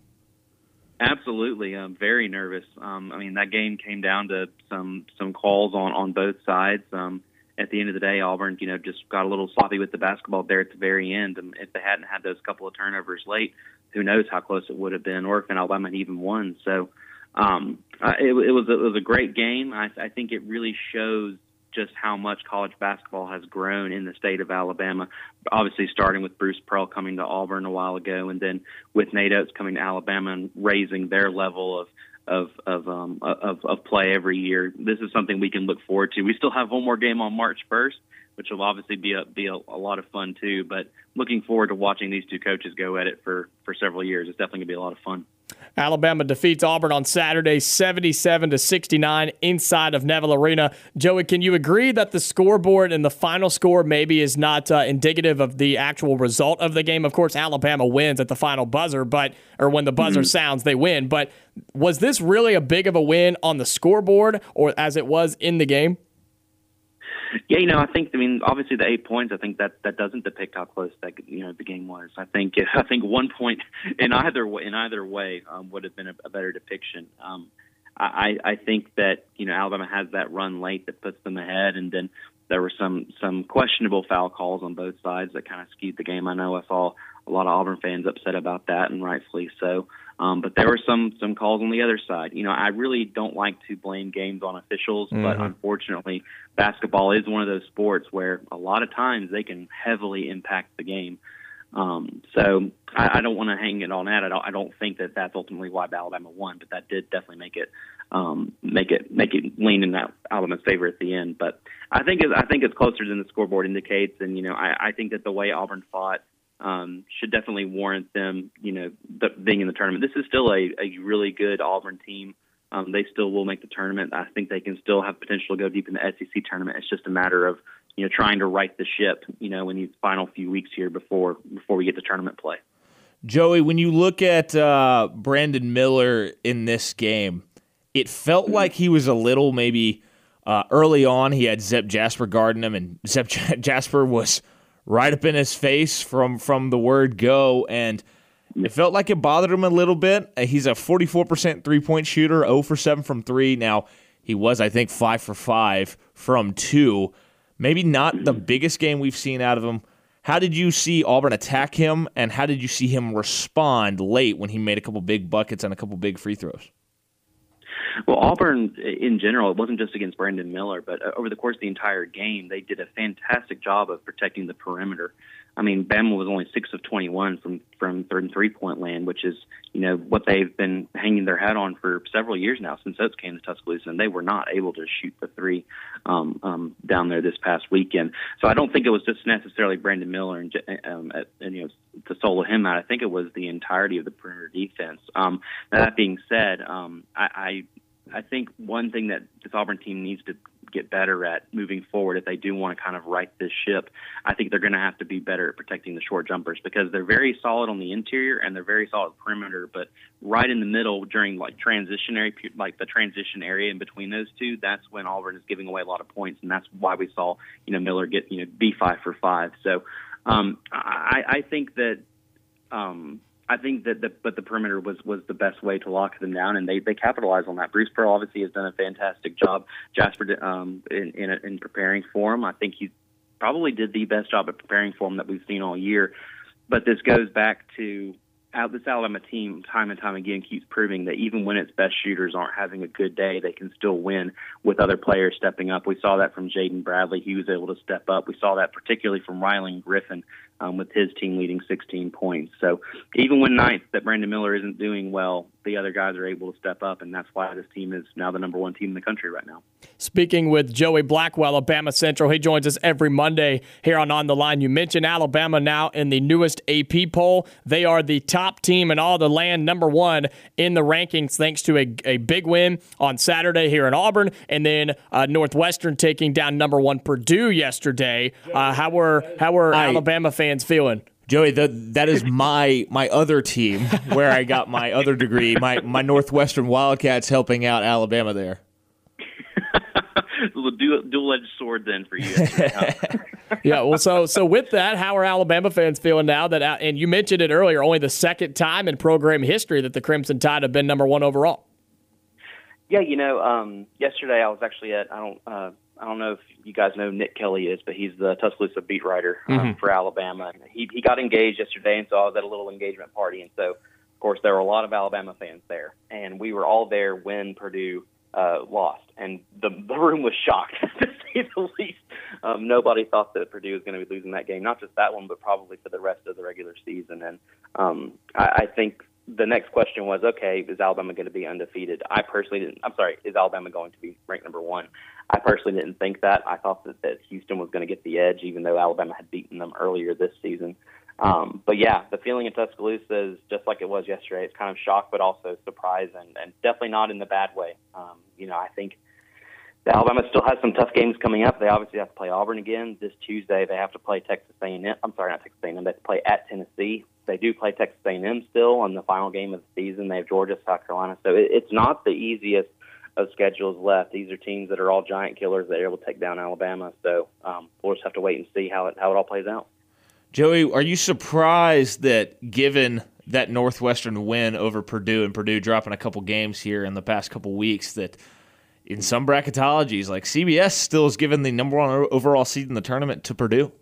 Absolutely, I'm very nervous. Um, I mean, that game came down to some some calls on on both sides. Um, at the end of the day, Auburn, you know, just got a little sloppy with the basketball there at the very end. And if they hadn't had those couple of turnovers late, who knows how close it would have been, or if Alabama had even won. So um, uh, it, it was it was a great game. I, I think it really shows just how much college basketball has grown in the state of Alabama. Obviously, starting with Bruce Pearl coming to Auburn a while ago, and then with Nate Oats coming to Alabama and raising their level of of of um of, of play every year. This is something we can look forward to. We still have one more game on March 1st, which will obviously be a be a, a lot of fun too. But looking forward to watching these two coaches go at it for for several years. It's definitely gonna be a lot of fun. Alabama defeats Auburn on Saturday 77 to 69 inside of Neville Arena. Joey, can you agree that the scoreboard and the final score maybe is not uh, indicative of the actual result of the game? Of course, Alabama wins at the final buzzer, but or when the buzzer sounds, they win. But was this really a big of a win on the scoreboard or as it was in the game? Yeah, you know, I think I mean obviously the eight points. I think that that doesn't depict how close that you know the game was. I think I think one point in either in either way um, would have been a, a better depiction. Um, I I think that you know Alabama has that run late that puts them ahead, and then there were some some questionable foul calls on both sides that kind of skewed the game. I know I saw a lot of Auburn fans upset about that, and rightfully so. Um, but there were some some calls on the other side. You know, I really don't like to blame games on officials, but unfortunately, basketball is one of those sports where a lot of times they can heavily impact the game. Um, so I, I don't want to hang it on that. I don't, I don't think that that's ultimately why Alabama won, but that did definitely make it um, make it make it lean in that Alabama's favor at the end. But I think it, I think it's closer than the scoreboard indicates, and you know I, I think that the way Auburn fought um, should definitely warrant them, you know, th- being in the tournament. This is still a, a really good Auburn team. Um, they still will make the tournament. I think they can still have potential to go deep in the SEC tournament. It's just a matter of you know trying to right the ship, you know, in these final few weeks here before before we get to tournament play. Joey, when you look at uh, Brandon Miller in this game, it felt like he was a little maybe Uh, early on, he had Zep Jasper guarding him, and Zep [LAUGHS] Jasper was right up in his face from from the word go, and it felt like it bothered him a little bit. Uh, he's a 44% three point shooter, 0 for 7 from three. Now, he was, I think, 5 for 5 from two. Maybe not the biggest game we've seen out of him. How did you see Auburn attack him, and how did you see him respond late when he made a couple big buckets and a couple big free throws? Well, Auburn in general, it wasn't just against Brandon Miller, but uh, over the course of the entire game, they did a fantastic job of protecting the perimeter. I mean, Bama was only six of 21 from from third and three point land, which is you know what they've been hanging their hat on for several years now since Oats came to Tuscaloosa, and they were not able to shoot the three um, um, down there this past weekend. So I don't think it was just necessarily Brandon Miller and, um, at, and you know to solo him out. I think it was the entirety of the perimeter defense. Um, that being said, um, I, I I think one thing that this Auburn team needs to get better at moving forward if they do want to kind of right this ship. I think they're going to have to be better at protecting the short jumpers because they're very solid on the interior and they're very solid perimeter, but right in the middle during like transitionary like the transition area in between those two, that's when Auburn is giving away a lot of points, and that's why we saw you know Miller get you know be five for five. So um, I, I think that. Um, I think that the but the perimeter was was the best way to lock them down, and they they capitalized on that. Bruce Pearl obviously has done a fantastic job. Jasper um, in, in in preparing for him, I think he probably did the best job of preparing for him that we've seen all year. But this goes back to how this Alabama team, time and time again, keeps proving that even when its best shooters aren't having a good day, they can still win with other players stepping up. We saw that from Jaden Bradley; he was able to step up. We saw that particularly from Rylan Griffin, um, with his team leading 16 points. So even when nights that Brandon Miller isn't doing well, the other guys are able to step up, and that's why this team is now the number one team in the country right now. Speaking with Joey Blackwell, Alabama Central, he joins us every Monday here on On the Line. You mentioned Alabama now in the newest AP poll. They are the top team in all the land, number one in the rankings, thanks to a, a big win on Saturday here in Auburn, and then uh, Northwestern taking down number one Purdue yesterday. Uh, how were how were I, Alabama fans feeling? Joey, the, that is my my other team where I got my other degree. My my Northwestern Wildcats helping out Alabama there. [LAUGHS] the dual edged sword then for you. [LAUGHS] yeah. Well, so so with that, how are Alabama fans feeling now that? And you mentioned it earlier, only the second time in program history that the Crimson Tide have been number one overall. Yeah, you know, um, yesterday I was actually at I don't uh, I don't know if you guys know Nick Kelly is, but he's the Tuscaloosa beat writer um, mm-hmm. for Alabama. And he he got engaged yesterday, and so I was at a little engagement party, and so of course there were a lot of Alabama fans there, and we were all there when Purdue uh, lost, and the the room was shocked [LAUGHS] to say the least. Um, nobody thought that Purdue was going to be losing that game, not just that one, but probably for the rest of the regular season. And um, I, I think the next question was, okay, is Alabama going to be undefeated? I personally didn't. I'm sorry, is Alabama going to be ranked number one? I personally didn't think that. I thought that, that Houston was going to get the edge, even though Alabama had beaten them earlier this season. Um, but yeah, the feeling in Tuscaloosa is just like it was yesterday. It's kind of shock, but also surprise, and, and definitely not in the bad way. Um, you know, I think Alabama still has some tough games coming up. They obviously have to play Auburn again this Tuesday. They have to play Texas A&M. I'm sorry, not Texas A&M. They have to play at Tennessee. They do play Texas A&M still on the final game of the season. They have Georgia, South Carolina. So it, it's not the easiest of schedules left. These are teams that are all giant killers that are able to take down Alabama. So um, we'll just have to wait and see how it how it all plays out. Joey, are you surprised that given that Northwestern win over Purdue and Purdue dropping a couple games here in the past couple weeks that in some bracketologies like CBS still is given the number one overall seed in the tournament to Purdue?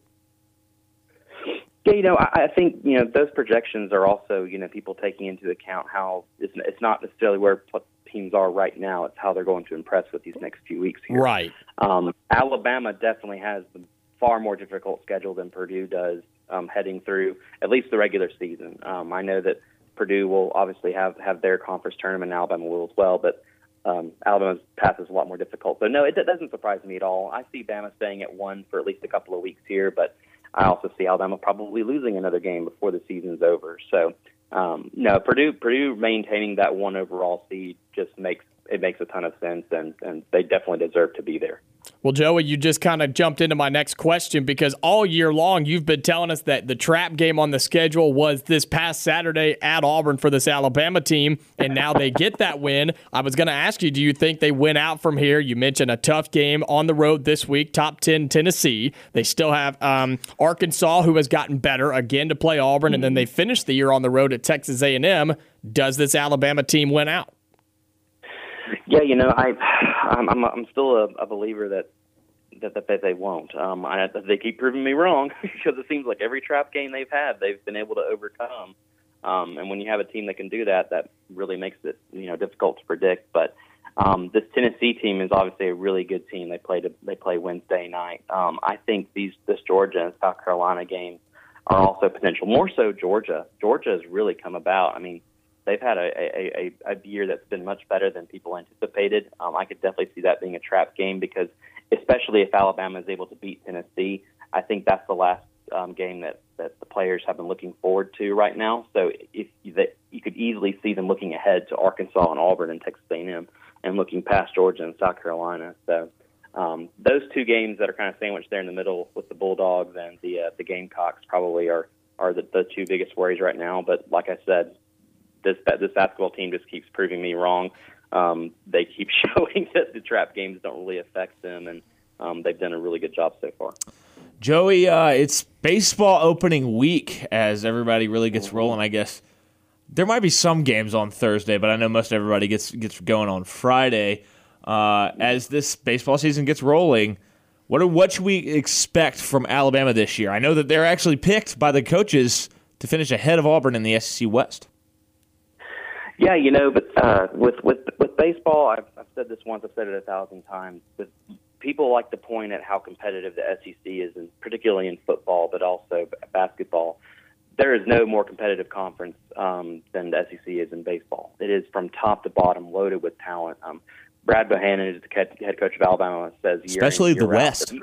Yeah, you know, I, I think you know those projections are also you know people taking into account how it's, it's not necessarily where teams are right now. It's how they're going to impress with these next few weeks here. Right. Um, Alabama definitely has the far more difficult schedule than Purdue does um, heading through at least the regular season. Um, I know that Purdue will obviously have have their conference tournament, and Alabama will as well, but um, Alabama's path is a lot more difficult. So no, it, it doesn't surprise me at all. I see Bama staying at one for at least a couple of weeks here, but I also see Alabama probably losing another game before the season's over. So um, no, Purdue Purdue maintaining that one overall seed just makes it makes a ton of sense, and and they definitely deserve to be there. Well, Joey, you just kind of jumped into my next question because all year long you've been telling us that the trap game on the schedule was this past Saturday at Auburn for this Alabama team, and now they get that win. I was going to ask you, do you think they win out from here? You mentioned a tough game on the road this week, top 10 Tennessee. They still have um, Arkansas, who has gotten better again to play Auburn, and then they finish the year on the road at Texas A&M. Does this Alabama team win out? Yeah, you know, I, I'm, I'm, I'm still a, a believer that that, that, that they won't. Um, I, they keep proving me wrong [LAUGHS] because it seems like every trap game they've had, they've been able to overcome. Um, and when you have a team that can do that, that really makes it you know difficult to predict. But um, this Tennessee team is obviously a really good team. They play to, they play Wednesday night. Um, I think these this Georgia and South Carolina games are also potential. More so Georgia. Georgia has really come about. I mean, they've had a, a, a, a year that's been much better than people anticipated. Um, I could definitely see that being a trap game because, especially if Alabama is able to beat Tennessee, I think that's the last um, game that, that the players have been looking forward to right now. So if that you could easily see them looking ahead to Arkansas and Auburn and Texas A&M and looking past Georgia and South Carolina. So um, those two games that are kind of sandwiched there in the middle with the Bulldogs and the uh, the Gamecocks probably are are the, the two biggest worries right now. But like I said, this this basketball team just keeps proving me wrong. Um, they keep [LAUGHS] showing that the trap games don't really affect them, and um, they've done a really good job so far. Joey, uh, it's baseball opening week as everybody really gets rolling. I guess there might be some games on Thursday, but I know most everybody gets gets going on Friday. Uh, as this baseball season gets rolling, what are, what should we expect from Alabama this year? I know that they're actually picked by the coaches to finish ahead of Auburn in the SEC West. Yeah, you know, but uh, with with with baseball, I've, I've said this once, I've said it a thousand times. But people like to point at how competitive the SEC is, and particularly in football, but also basketball. There is no more competitive conference um, than the SEC is in baseball. It is from top to bottom loaded with talent. Um, Brad Bohannon is the head coach of Alabama. Says year especially in, year the West. Out,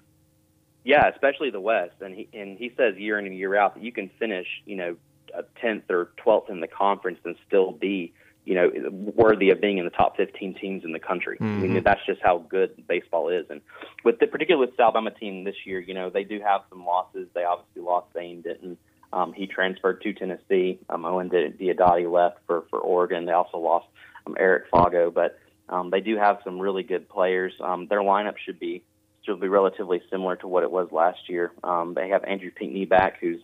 yeah, especially the West, and he and he says year in and year out that you can finish, you know, a tenth or twelfth in the conference and still be you know, worthy of being in the top 15 teams in the country. Mm-hmm. I mean, mm-hmm. that's just how good baseball is. And with the particularly with the Alabama team this year, you know, they do have some losses. They obviously lost Zane Denton. Um, he transferred to Tennessee. Um, Owen Diodati left for for Oregon. They also lost um, Eric Fago, but um, they do have some really good players. Um, their lineup should be should be relatively similar to what it was last year. Um, they have Andrew Pinckney back, who's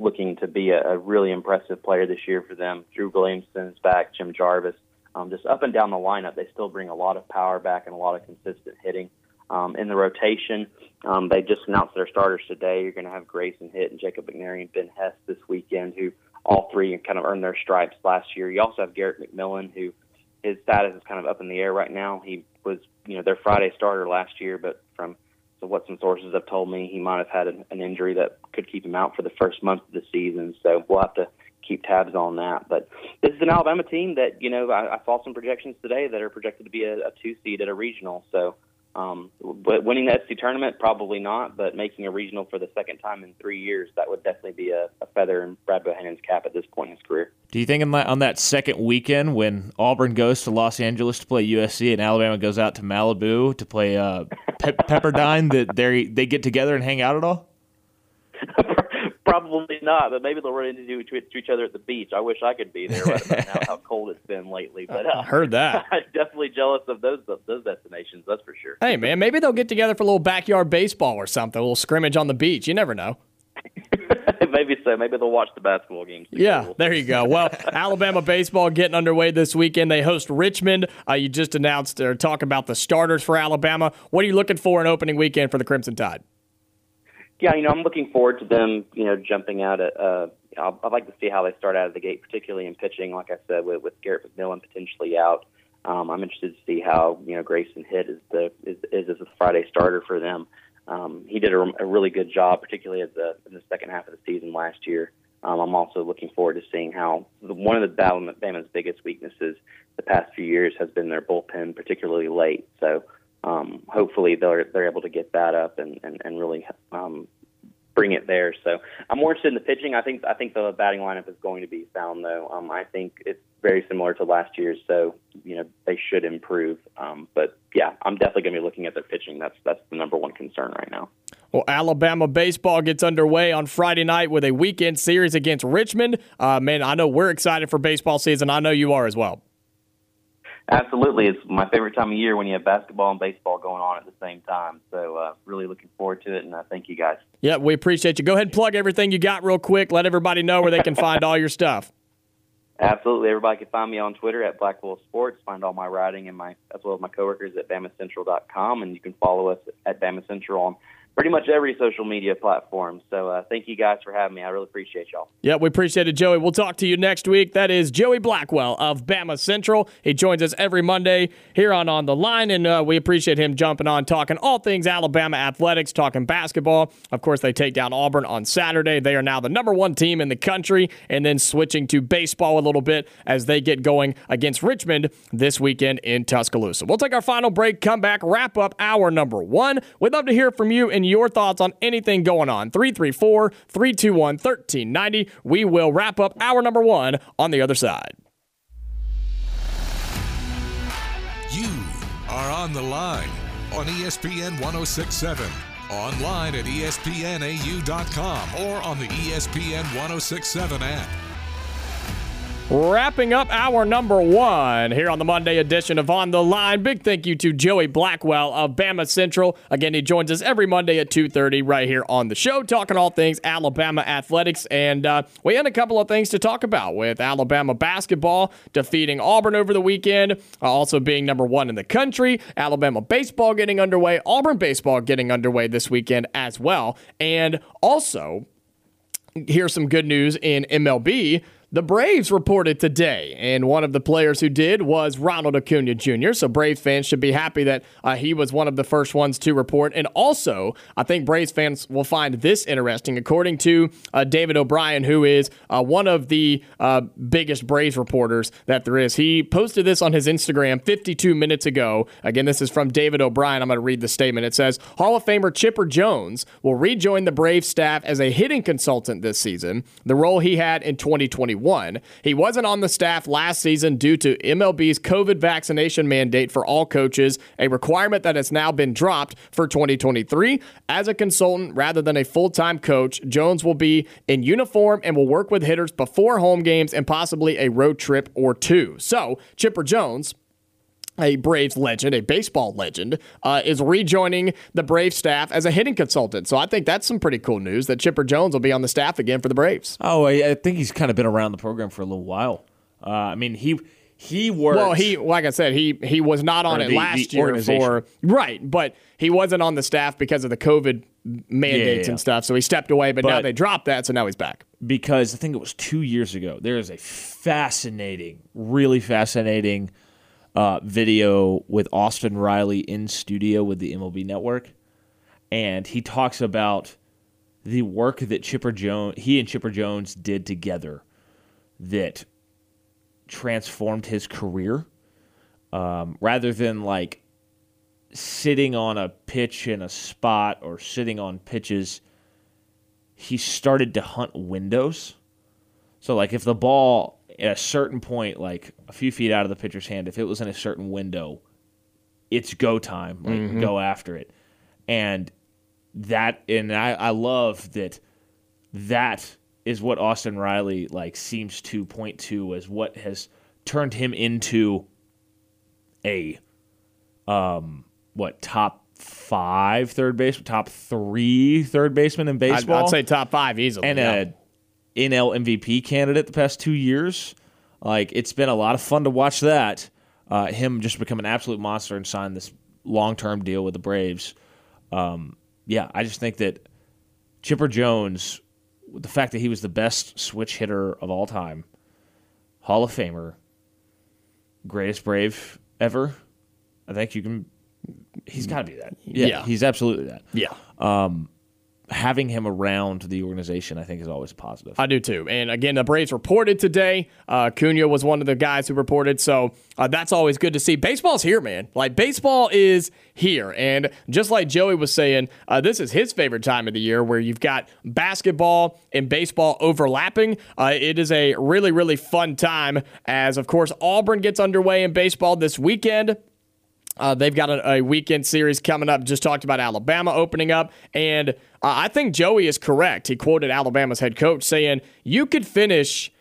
looking to be a, a really impressive player this year for them. Drew Williamson's back, Jim Jarvis. Um, just up and down the lineup, they still bring a lot of power back and a lot of consistent hitting. Um, in the rotation, um, they just announced their starters today. You're going to have Grayson Hitt and Jacob McNairy and Ben Hess this weekend, who all three kind of earned their stripes last year. You also have Garrett McMillan, who his status is kind of up in the air right now. He was, you know, their Friday starter last year, but from so what some sources have told me, he might have had an, an injury that could keep him out for the first month of the season. So we'll have to keep tabs on that. But this is an Alabama team that you know I, I saw some projections today that are projected to be a, a two seed at a regional. So um, but winning the SEC tournament, probably not, but making a regional for the second time in three years, that would definitely be a, a feather in Brad Bohannon's cap at this point in his career. Do you think that, on that second weekend when Auburn goes to Los Angeles to play USC and Alabama goes out to Malibu to play uh, Pe- Pepperdine, [LAUGHS] that they they get together and hang out at all? [LAUGHS] Probably not, but maybe they'll run into to each other at the beach. I wish I could be there right about now. How [LAUGHS] cold it's been lately, but uh, I heard that. [LAUGHS] I'm definitely jealous of those those destinations. That's for sure. Hey man, maybe they'll get together for a little backyard baseball or something, a little scrimmage on the beach. You never know. [LAUGHS] maybe so. Maybe they'll watch the basketball games. Yeah, there you go. Well, Alabama baseball getting underway this weekend. They host Richmond. Uh, you just announced or talk about the starters for Alabama. What are you looking for in opening weekend for the Crimson Tide? Yeah, you know, I'm looking forward to them, you know, jumping out at. Uh, I'd like to see how they start out of the gate, particularly in pitching. Like I said, with, with Garrett McMillan potentially out, um, I'm interested to see how you know Grayson Hitt is the is, is as a Friday starter for them. Um, he did a, a really good job, particularly at the in the second half of the season last year. Um, I'm also looking forward to seeing how the, one of the Alabama's biggest weaknesses the past few years has been their bullpen, particularly late. So um, hopefully they're they're able to get that up and and, and really um, bring it there. So I'm more interested in the pitching. I think I think the batting lineup is going to be sound though. Um, I think it's very similar to last year's, so you know they should improve. Um, but yeah, I'm definitely going to be looking at their pitching. That's that's the number one concern right now. Well, Alabama baseball gets underway on Friday night with a weekend series against Richmond. Uh, man, I know we're excited for baseball season. I know you are as well. Absolutely, it's my favorite time of year when you have basketball and baseball going on at the same time. So, uh, really looking forward to it, and uh, thank you guys. Yeah, we appreciate you. Go ahead and plug everything you got real quick. Let everybody know where they can find all your stuff. [LAUGHS] Absolutely, everybody can find me on Twitter at Blackwell Sports. Find all my writing and my as well as my coworkers at BamaCentral.com, and you can follow us at Bama Central on pretty much every social media platform. So uh, thank you guys for having me. I really appreciate y'all. Yeah, we appreciate it, Joey. We'll talk to you next week. That is Joey Blackwell of Bama Central. He joins us every Monday here on On the Line, and uh, we appreciate him jumping on, talking all things Alabama athletics, talking basketball. Of course, they take down Auburn on Saturday. They are now the number one team in the country, and then switching to baseball a little bit as they get going against Richmond this weekend in Tuscaloosa. We'll take our final break, come back, wrap up hour number one. We'd love to hear from you your thoughts on anything going on. 334 321 1390. We will wrap up hour number one on the other side. You are on the line on ESPN 1067, online at espnau.com, or on the ESPN 1067 app. Wrapping up our number one here on the Monday edition of On the Line. Big thank you to Joey Blackwell of Bama Central. Again, he joins us every Monday at 2.30 right here on the show, talking all things Alabama athletics. And uh, we had a couple of things to talk about with Alabama basketball defeating Auburn over the weekend, uh, also being number one in the country, Alabama baseball getting underway, Auburn baseball getting underway this weekend as well. And also, here's some good news in MLB. The Braves reported today, and one of the players who did was Ronald Acuna Jr. So Braves fans should be happy that uh, he was one of the first ones to report. And also, I think Braves fans will find this interesting. According to uh, David O'Brien, who is uh, one of the uh, biggest Braves reporters that there is, he posted this on his Instagram 52 minutes ago. Again, this is from David O'Brien. I'm going to read the statement. It says Hall of Famer Chipper Jones will rejoin the Braves staff as a hitting consultant this season, the role he had in 2021. He wasn't on the staff last season due to MLB's COVID vaccination mandate for all coaches, a requirement that has now been dropped for 2023. As a consultant rather than a full time coach, Jones will be in uniform and will work with hitters before home games and possibly a road trip or two. So, Chipper Jones a Braves legend, a baseball legend, uh, is rejoining the Brave staff as a hitting consultant. So I think that's some pretty cool news that Chipper Jones will be on the staff again for the Braves. Oh, I, I think he's kind of been around the program for a little while. Uh, I mean, he he worked. Well, he like I said, he he was not on it the- last the year for right, but he wasn't on the staff because of the COVID mandates yeah. and stuff. So he stepped away, but, now they dropped that, so now he's back. because I think it was two years ago. There is a fascinating, really fascinating uh, video with Austin Riley in studio with the MLB Network, and he talks about the work that Chipper Jones, he and Chipper Jones did together, that transformed his career. Um, rather than like sitting on a pitch in a spot or sitting on pitches he started to hunt windows. So like if the ball at a certain point, like a few feet out of the pitcher's hand, if it was in a certain window, it's go time. Like go after it. And that and I, I love that that is what Austin Riley like seems to point to as what has turned him into a um what top five third base top three third baseman in I'd, baseball I'd say top five easily. and yeah. a NL MVP candidate the past two years. Like it's been a lot of fun to watch that. Uh, him just become an absolute monster and sign this long term deal with the Braves. Um, yeah, I just think that Chipper Jones, the fact that he was the best switch hitter of all time, Hall of Famer, greatest Brave ever. I think you can. He's got to be that. Yeah, Yeah. he's absolutely that. yeah. Having him around the organization, I think, is always a positive. I do too. And again, the Braves reported today. Uh, Acuna was one of the guys who reported. So uh, that's always good to see. Baseball's here, man. Like, baseball is here. And just like Joey was saying, uh, this is his favorite time of the year where you've got basketball and baseball overlapping. Uh, it is a really, really fun time as, of course, Auburn gets underway in baseball this weekend. Uh, they've got a, a, weekend series coming up. Just talked about Alabama opening up. And uh, I think Joey is correct. He quoted Alabama's head coach saying, You could finish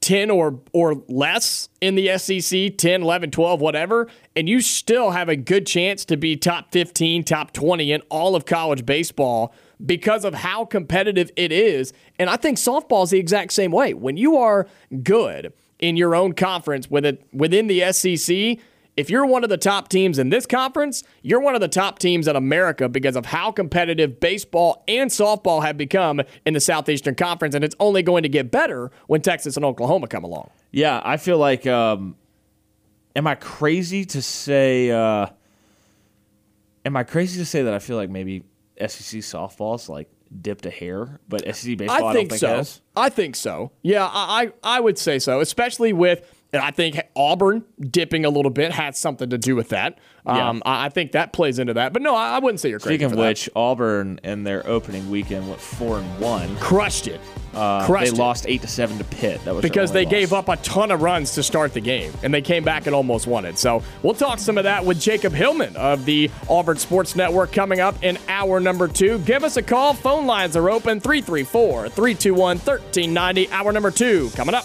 10 or, or less in the SEC, 10, 11, 12, whatever, and you still have a good chance to be top 15, top 20 in all of college baseball because of how competitive it is. And I think softball is the exact same way. When you are good in your own conference within, within the SEC, if you're one of the top teams in this conference, you're one of the top teams in America because of how competitive baseball and softball have become in the Southeastern Conference, and it's only going to get better when Texas and Oklahoma come along. Yeah, I feel like. Um, am I crazy to say? Uh, am I crazy to say that I feel like maybe SEC softball's like dipped a hair, but SEC baseball I, think I don't think so. Has? I think so. Yeah, I I would say so, especially with and I think Auburn dipping a little bit had something to do with that. Yeah. Um, I think that plays into that. But no, I wouldn't say you're crazy. Speaking of which, Auburn in their opening weekend went four and one, crushed it. Uh, crushed they it. lost eight to seven to Pitt. That was because they loss. gave up a ton of runs to start the game, and they came back and almost won it. So we'll talk some of that with Jacob Hillman of the Auburn Sports Network coming up in hour number two. Give us a call. Phone lines are open 334 321 1390. Hour number two coming up.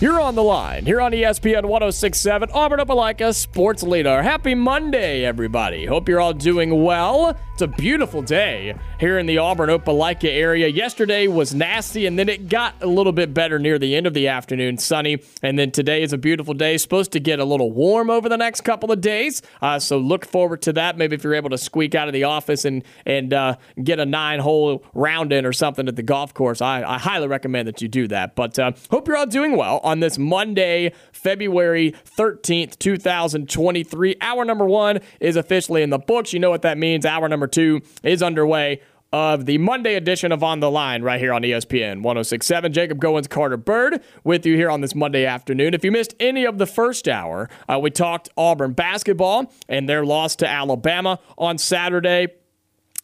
You're on the line here on ESPN 1067, Auburn Opelika Sports Leader. Happy Monday, everybody. Hope you're all doing well. It's a beautiful day here in the Auburn Opelika area. Yesterday was nasty, and then it got a little bit better near the end of the afternoon, sunny. And then today is a beautiful day. Supposed to get a little warm over the next couple of days. Uh, so look forward to that. Maybe if you're able to squeak out of the office and and uh, get a nine hole round in or something at the golf course, I, I highly recommend that you do that. But uh, hope you're all doing well on this Monday, February 13th, 2023. Hour number one is officially in the books. You know what that means. Hour number two is underway of the Monday edition of On the Line right here on ESPN 1067. Jacob Goins, Carter Byrd with you here on this Monday afternoon. If you missed any of the first hour, uh, we talked Auburn basketball and their loss to Alabama on Saturday.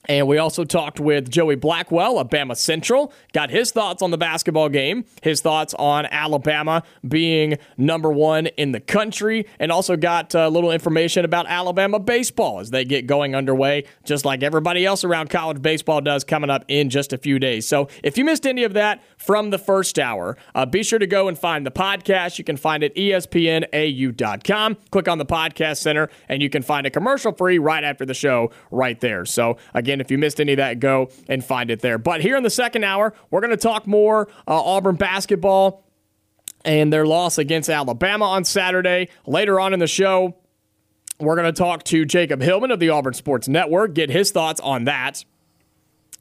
And we also talked with Joey Blackwell of Bama Central, got his thoughts on the basketball game, his thoughts on Alabama being number one in the country, and also got a little information about Alabama baseball as they get going underway, just like everybody else around college baseball does coming up in just a few days. So if you missed any of that from the first hour, uh, be sure to go and find the podcast. You can find it espnau.com. Click on the podcast center, and you can find a commercial free right after the show right there. So again, Again, if you missed any of that, go and find it there. But here in the second hour, we're going to talk more uh, Auburn basketball and their loss against Alabama on Saturday. Later on in the show, we're going to talk to Jacob Hillman of the Auburn Sports Network, get his thoughts on that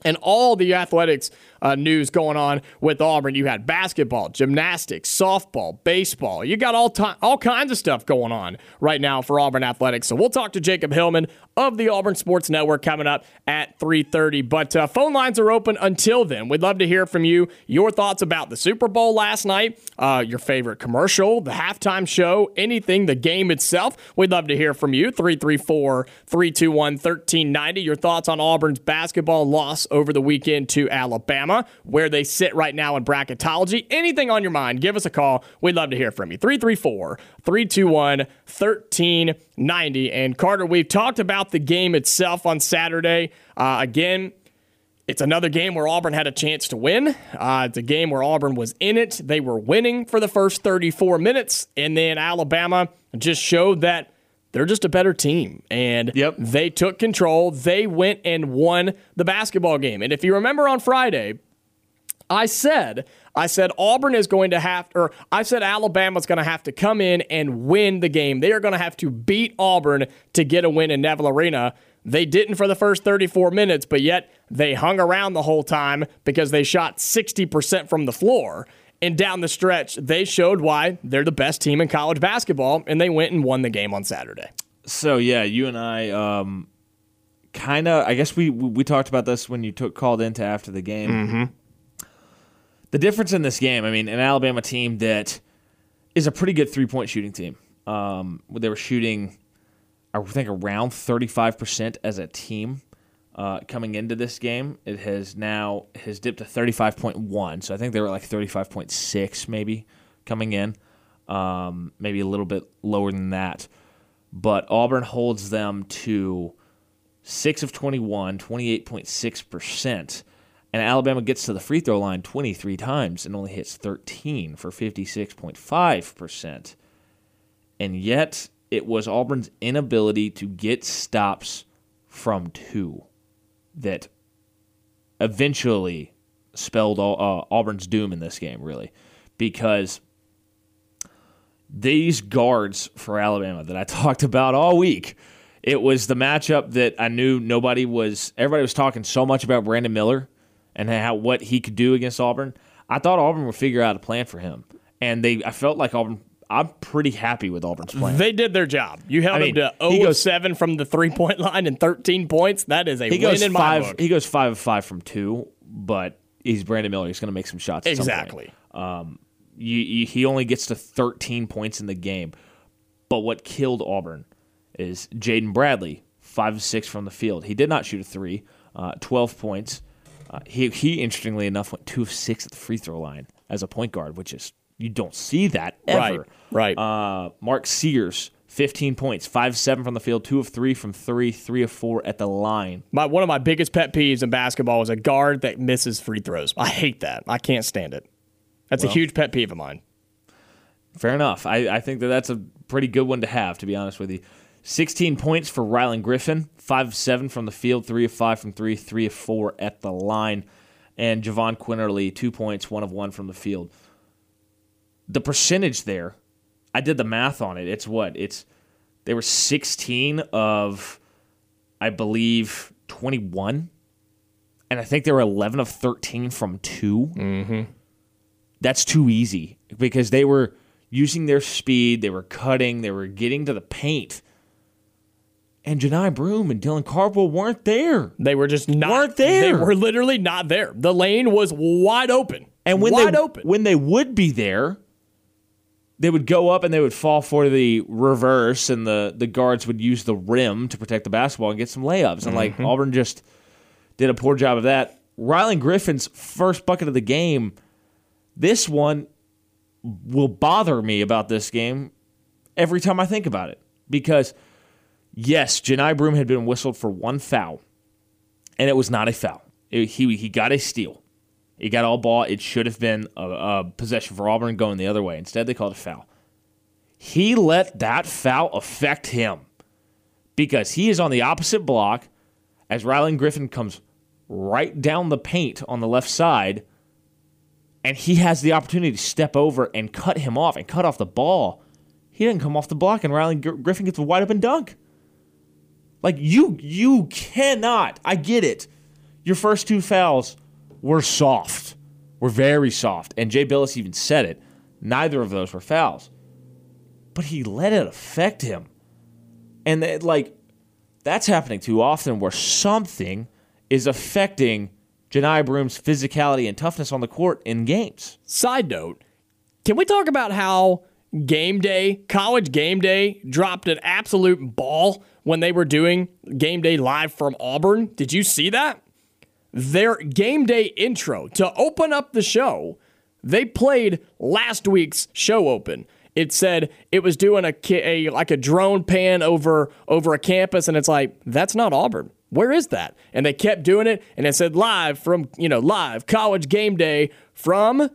and all the athletics uh, news going on with Auburn. You had basketball, gymnastics, softball, baseball. You got all time, all kinds of stuff going on right now for Auburn athletics. So we'll talk to Jacob Hillman of the Auburn Sports Network coming up at 3:30. But uh, phone lines are open until then. We'd love to hear from you. Your thoughts about the Super Bowl last night, uh, your favorite commercial, the halftime show, anything, the game itself. We'd love to hear from you. 334 321 1390. Your thoughts on Auburn's basketball loss over the weekend to Alabama, where they sit right now in bracketology. Anything on your mind, give us a call. We'd love to hear from you. 334 321 1390. And Carter, we've talked about the game itself on Saturday. Uh, again, it's another game where Auburn had a chance to win. Uh, it's a game where Auburn was in it. They were winning for the first 34 minutes, and then Alabama just showed that they're just a better team. And Yep. they took control. They went and won the basketball game. And if you remember on Friday, I said, I said Auburn is going to have, or I said Alabama's going to have to come in and win the game. They are going to have to beat Auburn to get a win in Neville Arena. They didn't for the first 34 minutes, but yet they hung around the whole time because they shot 60% from the floor. And down the stretch, they showed why they're the best team in college basketball, and they went and won the game on Saturday. So yeah, you and I um, kind of. I guess we, we we talked about this when you took called into after the game. Mm-hmm. The difference in this game, I mean, an Alabama team that is a pretty good three point shooting team. Um, they were shooting, I think, around thirty five percent as a team. Uh, coming into this game, it has now has dipped to thirty five point one. So I think they were like thirty five point six, maybe coming in, um, maybe a little bit lower than that but Auburn holds them to 6 of 21, 28.6%. And Alabama gets to the free throw line 23 times and only hits 13 for 56.5%. And yet, it was Auburn's inability to get stops from two that eventually spelled uh, Auburn's doom in this game, really. Because these guards for Alabama that I [LAUGHS] talked about all week. It was the matchup that I knew nobody was. Everybody was talking so much about Brandon Miller and how what he could do against Auburn. I thought Auburn would figure out a plan for him, and they. I felt like Auburn. I'm pretty happy with Auburn's plan. They did their job. You held I mean, them to he 0 of goes- 7 from the three point line and 13 points. That is a he win goes in my five. book. He goes five of five from two, but he's Brandon Miller. He's going to make some shots. at some. Exactly. you, you, he only gets to 13 points in the game. But what killed Auburn is Jaden Bradley, 5 of 6 from the field. He did not shoot a three, uh, 12 points. Uh, he, he, interestingly enough, went 2 of 6 at the free throw line as a point guard, which is, you don't see that ever. Right, right. Uh, Mark Sears, 15 points, 5 7 from the field, 2 of 3 from 3, 3 of 4 at the line. My one of my biggest pet peeves in basketball is a guard that misses free throws. I hate that. I can't stand it. That's a huge pet peeve of mine. Fair enough. I, I think that that's a pretty good one to have, to be honest with you. 16 points for Rylan Griffin, 5 of 7 from the field, 3 of 5 from 3, 3 of 4 at the line. And Jahvon Quinerly, 2 points, 1 of 1 from the field. The percentage there, I did the math on it. It's what? It's they were 16 of, I believe, 21. And I think they were 11 of 13 from 2 mm-hmm. that's too easy because they were using their speed, they were cutting, they were getting to the paint. And Johni Broome and Dylan Cardwell weren't there. They were just not Weren't there. They were literally not there. The lane was wide open. And when wide they open. when they would be there, they would go up and they would fall for the reverse, and the the guards would use the rim to protect the basketball and get some layups. And like mm-hmm. Auburn just did a poor job of that. Rylan Griffin's first bucket of the game. This one will bother me about this game every time I think about it because yes, Johni Broome had been whistled for one foul, and it was not a foul. It- he he got a steal. He got all ball. It should have been a, a possession for Auburn going the other way. Instead, they called a foul. He let that foul affect him because he is on the opposite block as Rylan Griffin comes right down the paint on the left side, and he has the opportunity to step over and cut him off and cut off the ball. He didn't come off the block, and Gr- Griffin gets a wide open dunk. Like you, you cannot. I get it. Your first two fouls were soft, We're very soft, and Jay Bilas even said it. Neither of those were fouls, but he let it affect him, and it, like that's happening too often, where something is affecting Johni Broome's physicality and toughness on the court in games. Side note, can we talk about how game day, college game day, dropped an absolute ball when they were doing game day live from Auburn? Did you see that? Their game day intro to open up the show, they played last week's show open. It said it was doing a, a like a drone pan over over a campus, and it's like that's not Auburn. Where is that? And they kept doing it, and it said live from you know live college game day from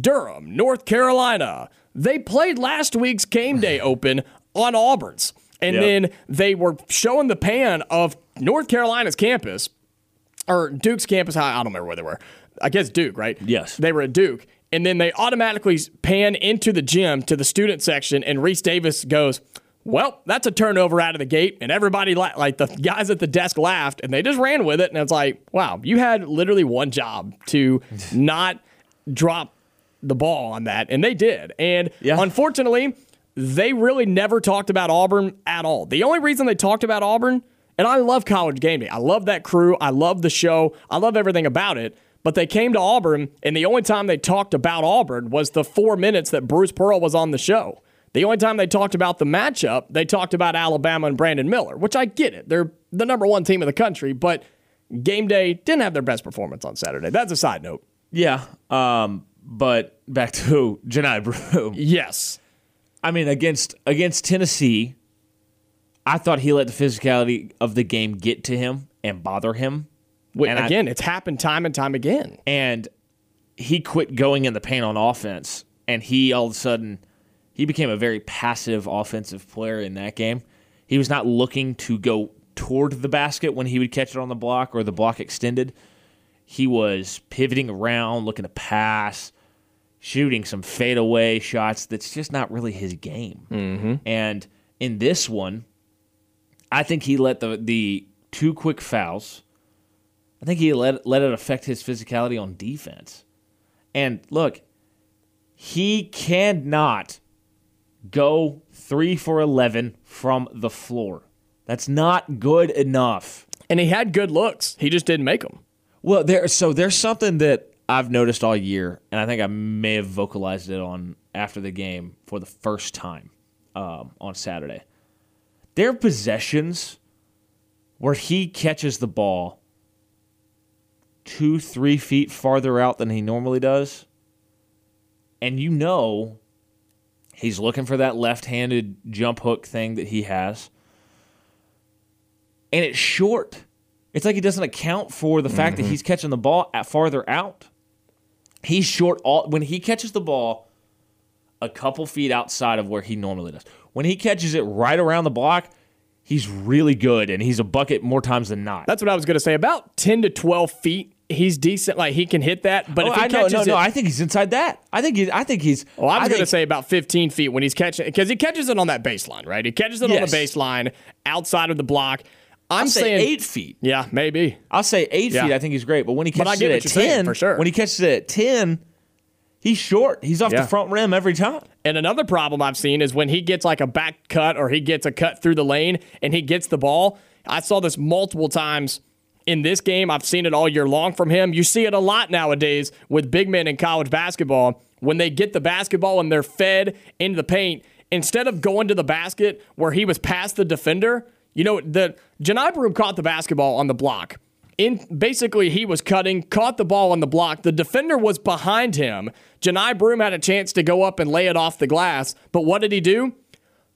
Durham, North Carolina. They played last week's game day [LAUGHS] open on Auburn's. And Yep. then they were showing the pan of North Carolina's campus, or Duke's campus. I I don't remember where they were. I guess Duke, right? Yes. They were at Duke. And then they automatically pan into the gym to the student section, and Rece Davis goes, Well, that's a turnover out of the gate. And everybody, la- like the guys at the desk, laughed, and they just ran with it. And it's like, Wow, you had literally one job to [LAUGHS] not drop the ball on that, and they did. And Yeah. unfortunately, they really never talked about Auburn at all. The only reason they talked about Auburn, and I love college game day, I love that crew, I love the show, I love everything about it. But they came to Auburn, and the only time they talked about Auburn was the four minutes that Bruce Pearl was on the show. The only time they talked about the matchup, they talked about Alabama and Brandon Miller, which I get it. They're the number one team in the country, but game day didn't have their best performance on Saturday. That's a side note. Yeah. Um, but back to [LAUGHS] Johni Broome. Yes. I mean, against against Tennessee, I thought he let the physicality of the game get to him and bother him. Wait, And I- again, it's happened time and time again. and he quit going in the paint on offense and he all of a sudden he became a very passive offensive player in that game he was not looking to go toward the basket when he would catch it on the block or the block extended he was pivoting around looking to pass shooting some fadeaway shots that's just not really his game mm-hmm. and in this one i think he let the the two quick fouls I think he let let it affect his physicality on defense. And look, he cannot go three for eleven from the floor. That's not good enough. And he had good looks. He just didn't make them. Well, there so there's something that I've noticed all year, and I think I may have vocalized it on after the game for the first time um, on Saturday. There are possessions where he catches the ball two, three feet farther out than he normally does, and you know he's looking for that left-handed jump hook thing that he has, and it's short. It's like he doesn't account for the fact that mm-hmm. he's catching the ball at farther out. He's short all when he catches the ball a couple feet outside of where he normally does. When he catches it right around the block, he's really good and he's a bucket more times than not. That's what I was going to say. About 10 to 12 feet, he's decent. Like, he can hit that. But Oh, if he I know, catches no, it. no. I think he's inside that. I think he's. I think he's. well, I was going to say about 15 feet when he's catching because he catches it on that baseline, right? He catches it on Yes. the baseline outside of the block. I'm saying eight feet. Yeah, maybe. I'll say eight Yeah. feet. I think he's great. But when he catches it at you're saying, ten, for sure. when he catches it at ten, he's short. He's off Yeah. the front rim every time. And another problem I've seen is when he gets like a back cut or he gets a cut through the lane and he gets the ball. I saw this multiple times in this game. I've seen it all year long from him. You see it a lot nowadays with big men in college basketball. When they get the basketball and they're fed into the paint, instead of going to the basket where he was past the defender, you know, the Johni Broome caught the basketball on the block. In basically, he was cutting, caught the ball on the block. The defender was behind him. Johni Broome had a chance to go up and lay it off the glass, but what did he do?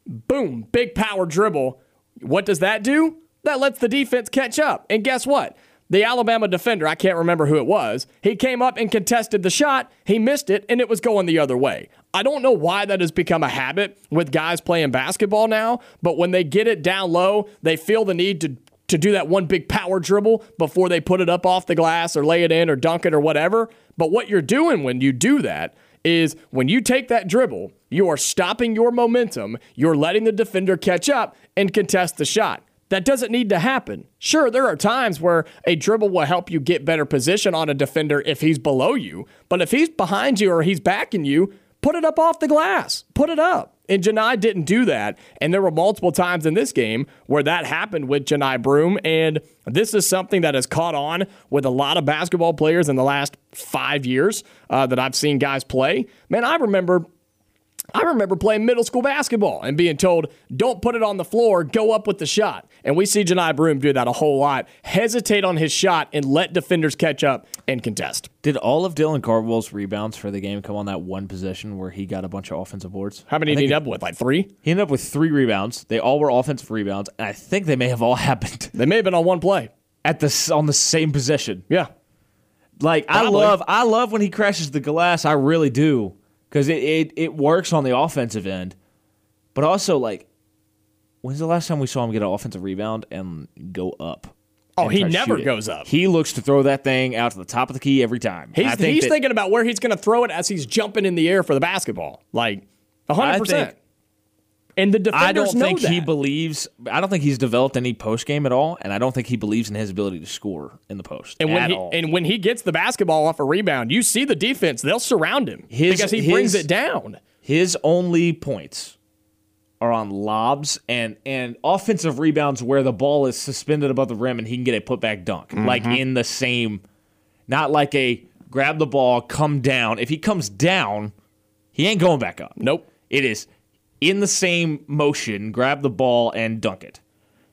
Boom, big power dribble. What does that do? That lets the defense catch up. And guess what? The Alabama defender, I can't remember who it was, he came up and contested the shot. He missed it, and it was going the other way. I don't know why that has become a habit with guys playing basketball now, but when they get it down low, they feel the need to to do that one big power dribble before they put it up off the glass or lay it in or dunk it or whatever. But what you're doing when you do that is when you take that dribble, you are stopping your momentum, you're letting the defender catch up and contest the shot. That doesn't need to happen. Sure, there are times where a dribble will help you get better position on a defender if he's below you, but if he's behind you or he's backing you, put it up off the glass. Put it up. And Johni didn't do that. And there were multiple times in this game where that happened with Johni Broome. And this is something that has caught on with a lot of basketball players in the last five years uh, that I've seen guys play. Man, I remember I remember playing middle school basketball and being told, don't put it on the floor, go up with the shot. And we see Johni Broome do that a whole lot. Hesitate on his shot and let defenders catch up and contest. Did all of Dylan Cardwell's rebounds for the game come on that one possession where he got a bunch of offensive boards? How many did he end up with? Like three? He ended up with three rebounds. They all were offensive rebounds, and I think they may have all [LAUGHS] happened They may have been on one play. at the on the same possession. Yeah. Like I love I love when he crashes the glass. I really do because it, it it works on the offensive end, but also like when's the last time we saw him get an offensive rebound and go up? Oh, he never goes up. He looks to throw that thing out to the top of the key every time. He's, I think he's that- thinking about where he's going to throw it as he's jumping in the air for the basketball. Like 100%. think- and the defenders I don't think that. he believes. I don't think he's developed any post game at all, and I don't think he believes in his ability to score in the post and when at he all. and when he gets the basketball off a rebound, you see the defense; they'll surround him His- because he brings it down. His only points are on lobs and and offensive rebounds where the ball is suspended above the rim and he can get a putback dunk, like Mm-hmm. in the same, not like a grab the ball, come down. If he comes down, he ain't going back up. Nope. It is in the same motion, grab the ball and dunk it.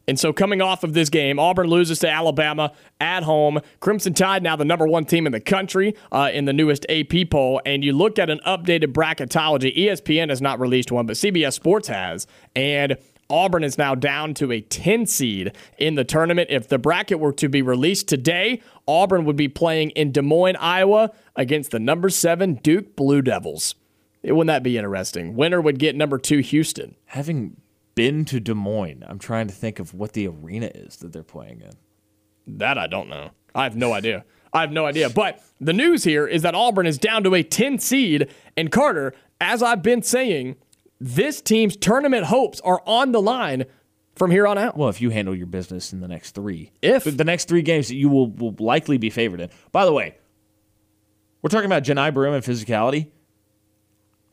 And so, coming off of this game, Auburn loses to Alabama at home. Crimson Tide now the number one team in the country uh, in the newest AP poll. And you look at an updated bracketology. ESPN has not released one, but CBS Sports has. And Auburn is now down to a 10 seed in the tournament. If the bracket were to be released today, Auburn would be playing in Des Moines, Iowa against the number seven Duke Blue Devils. Wouldn't that be interesting? Winner would get number two Houston. Having been to Des Moines, I'm trying to think of what the arena is that they're playing in. That I don't know. I have no idea. I have no idea. But the news here is that Auburn is down to a 10 seed. And Carter, as I've been saying, this team's tournament hopes are on the line from here on out. Well, if you handle your business in the next three, If. the, next three games that you will, will likely be favored in. By the way, we're talking about Johni Broome and physicality.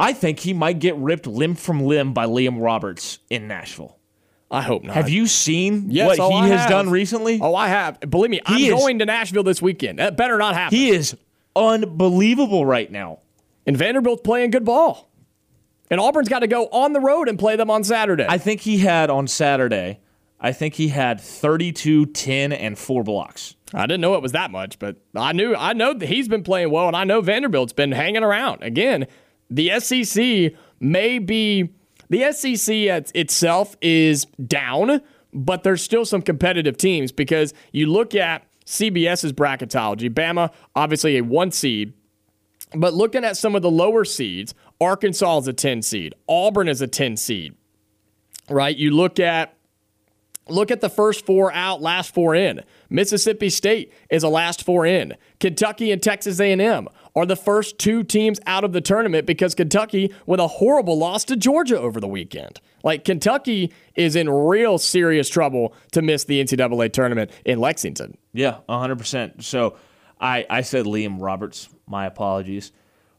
I think he might get ripped limb from limb by Liam Roberts in Nashville. I hope not. Have you seen Yes, what oh, he I has have. done recently? Oh, I have. Believe me, I'm is- going to Nashville this weekend. That better not happen. He is unbelievable right now. and Vanderbilt's playing good ball. And Auburn's got to go on the road and play them on Saturday. I think he had on Saturday, I think he had 32, 10, and four blocks. I didn't know it was that much, but I knew I know that he's been playing well, and I know Vanderbilt's been hanging around. Again, the SEC may be the SEC itself is down, but there's still some competitive teams because you look at CBS's bracketology. Bama, obviously a one seed, but looking at some of the lower seeds, Arkansas is a 10 seed, Auburn is a 10 seed, right? You look at Look at the first four out, last four in. Mississippi State is a last four in. Kentucky and Texas A&M are the first two teams out of the tournament because Kentucky with a horrible loss to Georgia over the weekend. Like Kentucky is in real serious trouble to miss the NCAA tournament in Lexington. Yeah, 100%. So I, I said Liam Roberts. My apologies.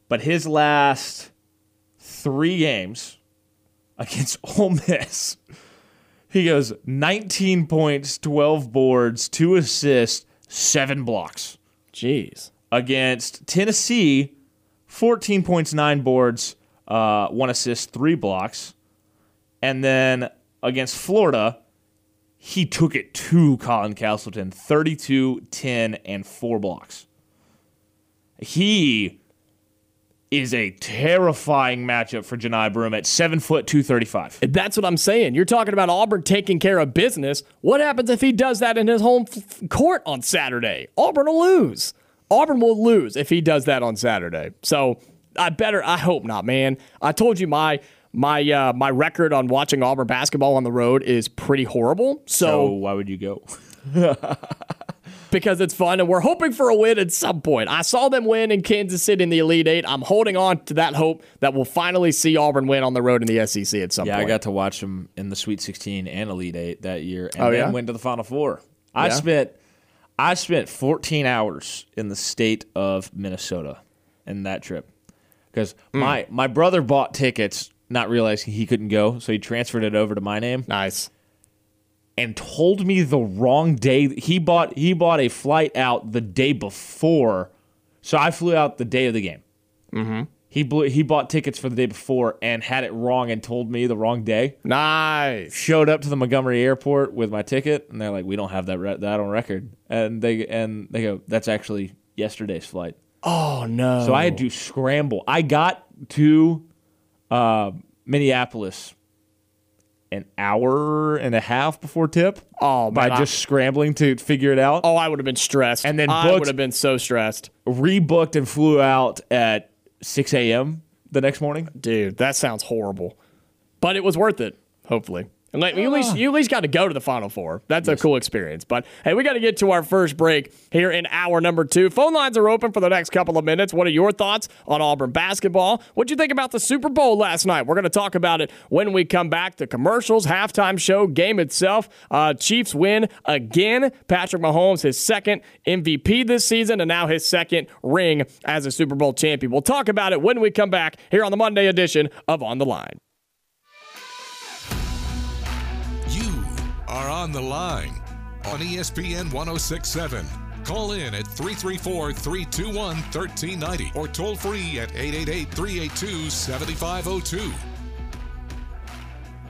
But his last three games against [LAUGHS] Ole Miss, he goes 19 points, 12 boards, two assists, seven blocks. Jeez. Against Tennessee, 14 points, nine boards, uh, one assist, three blocks. And then against Florida, he took it to Colin Castleton 32, 10, and four blocks. He is a terrifying matchup for Johni Broome at seven foot two thirty five. That's what I'm saying. You're talking about Auburn taking care of business. What happens if he does that in his home f- court on Saturday? Auburn will lose. Auburn will lose if he does that on Saturday. So I better. I hope not, man. I told you my my uh, my record on watching Auburn basketball on the road is pretty horrible. So So why would you go? [LAUGHS] because it's fun and we're hoping for a win at some point. I saw them win in Kansas City in the Elite Eight. I'm holding on to that hope that we'll finally see Auburn win on the road in the SEC at some Yeah, point. I got to watch them in the Sweet 16 and Elite 8 that year, and Oh, then yeah? went to the Final Four. I Yeah? spent I spent 14 hours in the state of Minnesota in that trip because Hmm. my my brother bought tickets, not realizing he couldn't go, so he transferred it over to my name nice. and told me the wrong day. He bought he bought a flight out the day before, so I flew out the day of the game. Mm-hmm. He blew, he bought tickets for the day before and had it wrong and told me the wrong day. Nice. Showed up to the Montgomery airport with my ticket, and they're like, "We don't have that re- that on record." And they and they go, "That's actually yesterday's flight." Oh no. So I had to scramble. I got to uh, Minneapolis an hour and a half before tip Oh by man, I- just scrambling to figure it out. Oh, I would have been stressed. And then I would have been so stressed. Rebooked and flew out at 6 a.m. the next morning. Dude, that sounds horrible. But it was worth it, hopefully. And like, you at least you at least got to go to the final four. That's a cool experience. But hey, we got to get to our first break here in hour number two. Phone lines are open for the next couple of minutes. What are your thoughts on Auburn basketball? What'd you think about the Super Bowl last night? We're going to talk about it when we come back. The commercials, halftime show, game itself. Uh, Chiefs win again. Patrick Mahomes, his second MVP this season, and now his second ring as a Super Bowl champion. We'll talk about it when we come back here on the Monday edition of On the Line. Are on the line on ESPN 1067. Call in at 334 321 1390 or toll free at 888 382 7502.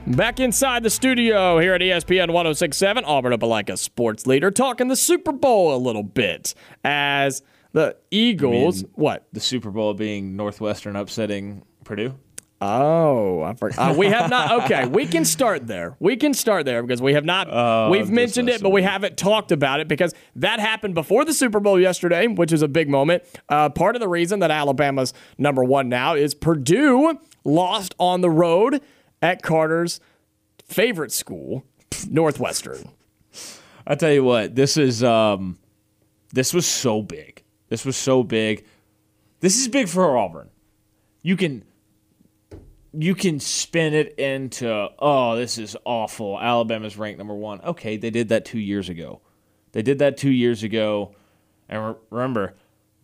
Back inside the studio here at ESPN 1067, Auburn Opelika sports leader, talking the Super Bowl a little bit as the Eagles. what? The Super Bowl being Northwestern upsetting Purdue. Oh, I forgot. Uh, we have not. Okay, [LAUGHS] we can start there. We can start there because we have not. we've mentioned it, but we haven't talked about it because that happened before the Super Bowl yesterday, which is a big moment. Uh, part of the reason that Alabama's number one now is Purdue lost on the road at Carter's favorite school, Northwestern. I tell you what, this is um, this was so big. This was so big. This is big for Auburn. You can you can spin it into oh, this is awful. Alabama's ranked number one. Okay, they did that two years ago. They did that two years ago, and re- remember,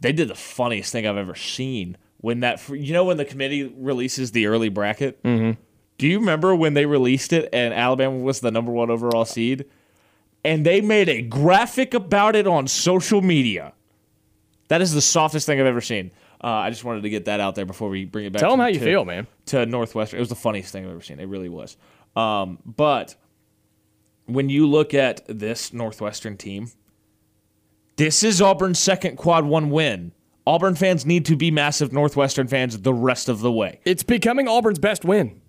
they did the funniest thing I've ever seen when that you know when the committee releases the early bracket. Mm-hmm. Do you remember when they released it and Alabama was the number one overall seed? and they made a graphic about it on social media. That is the softest thing I've ever seen. Uh, I just wanted to get that out there before we bring it back. Tell to, them how you to- feel, man. To Northwestern, it was the funniest thing I've ever seen. It really was. Um, but when you look at this Northwestern team, this is Auburn's second quad one win. Auburn fans need to be massive Northwestern fans the rest of the way. It's becoming Auburn's best win.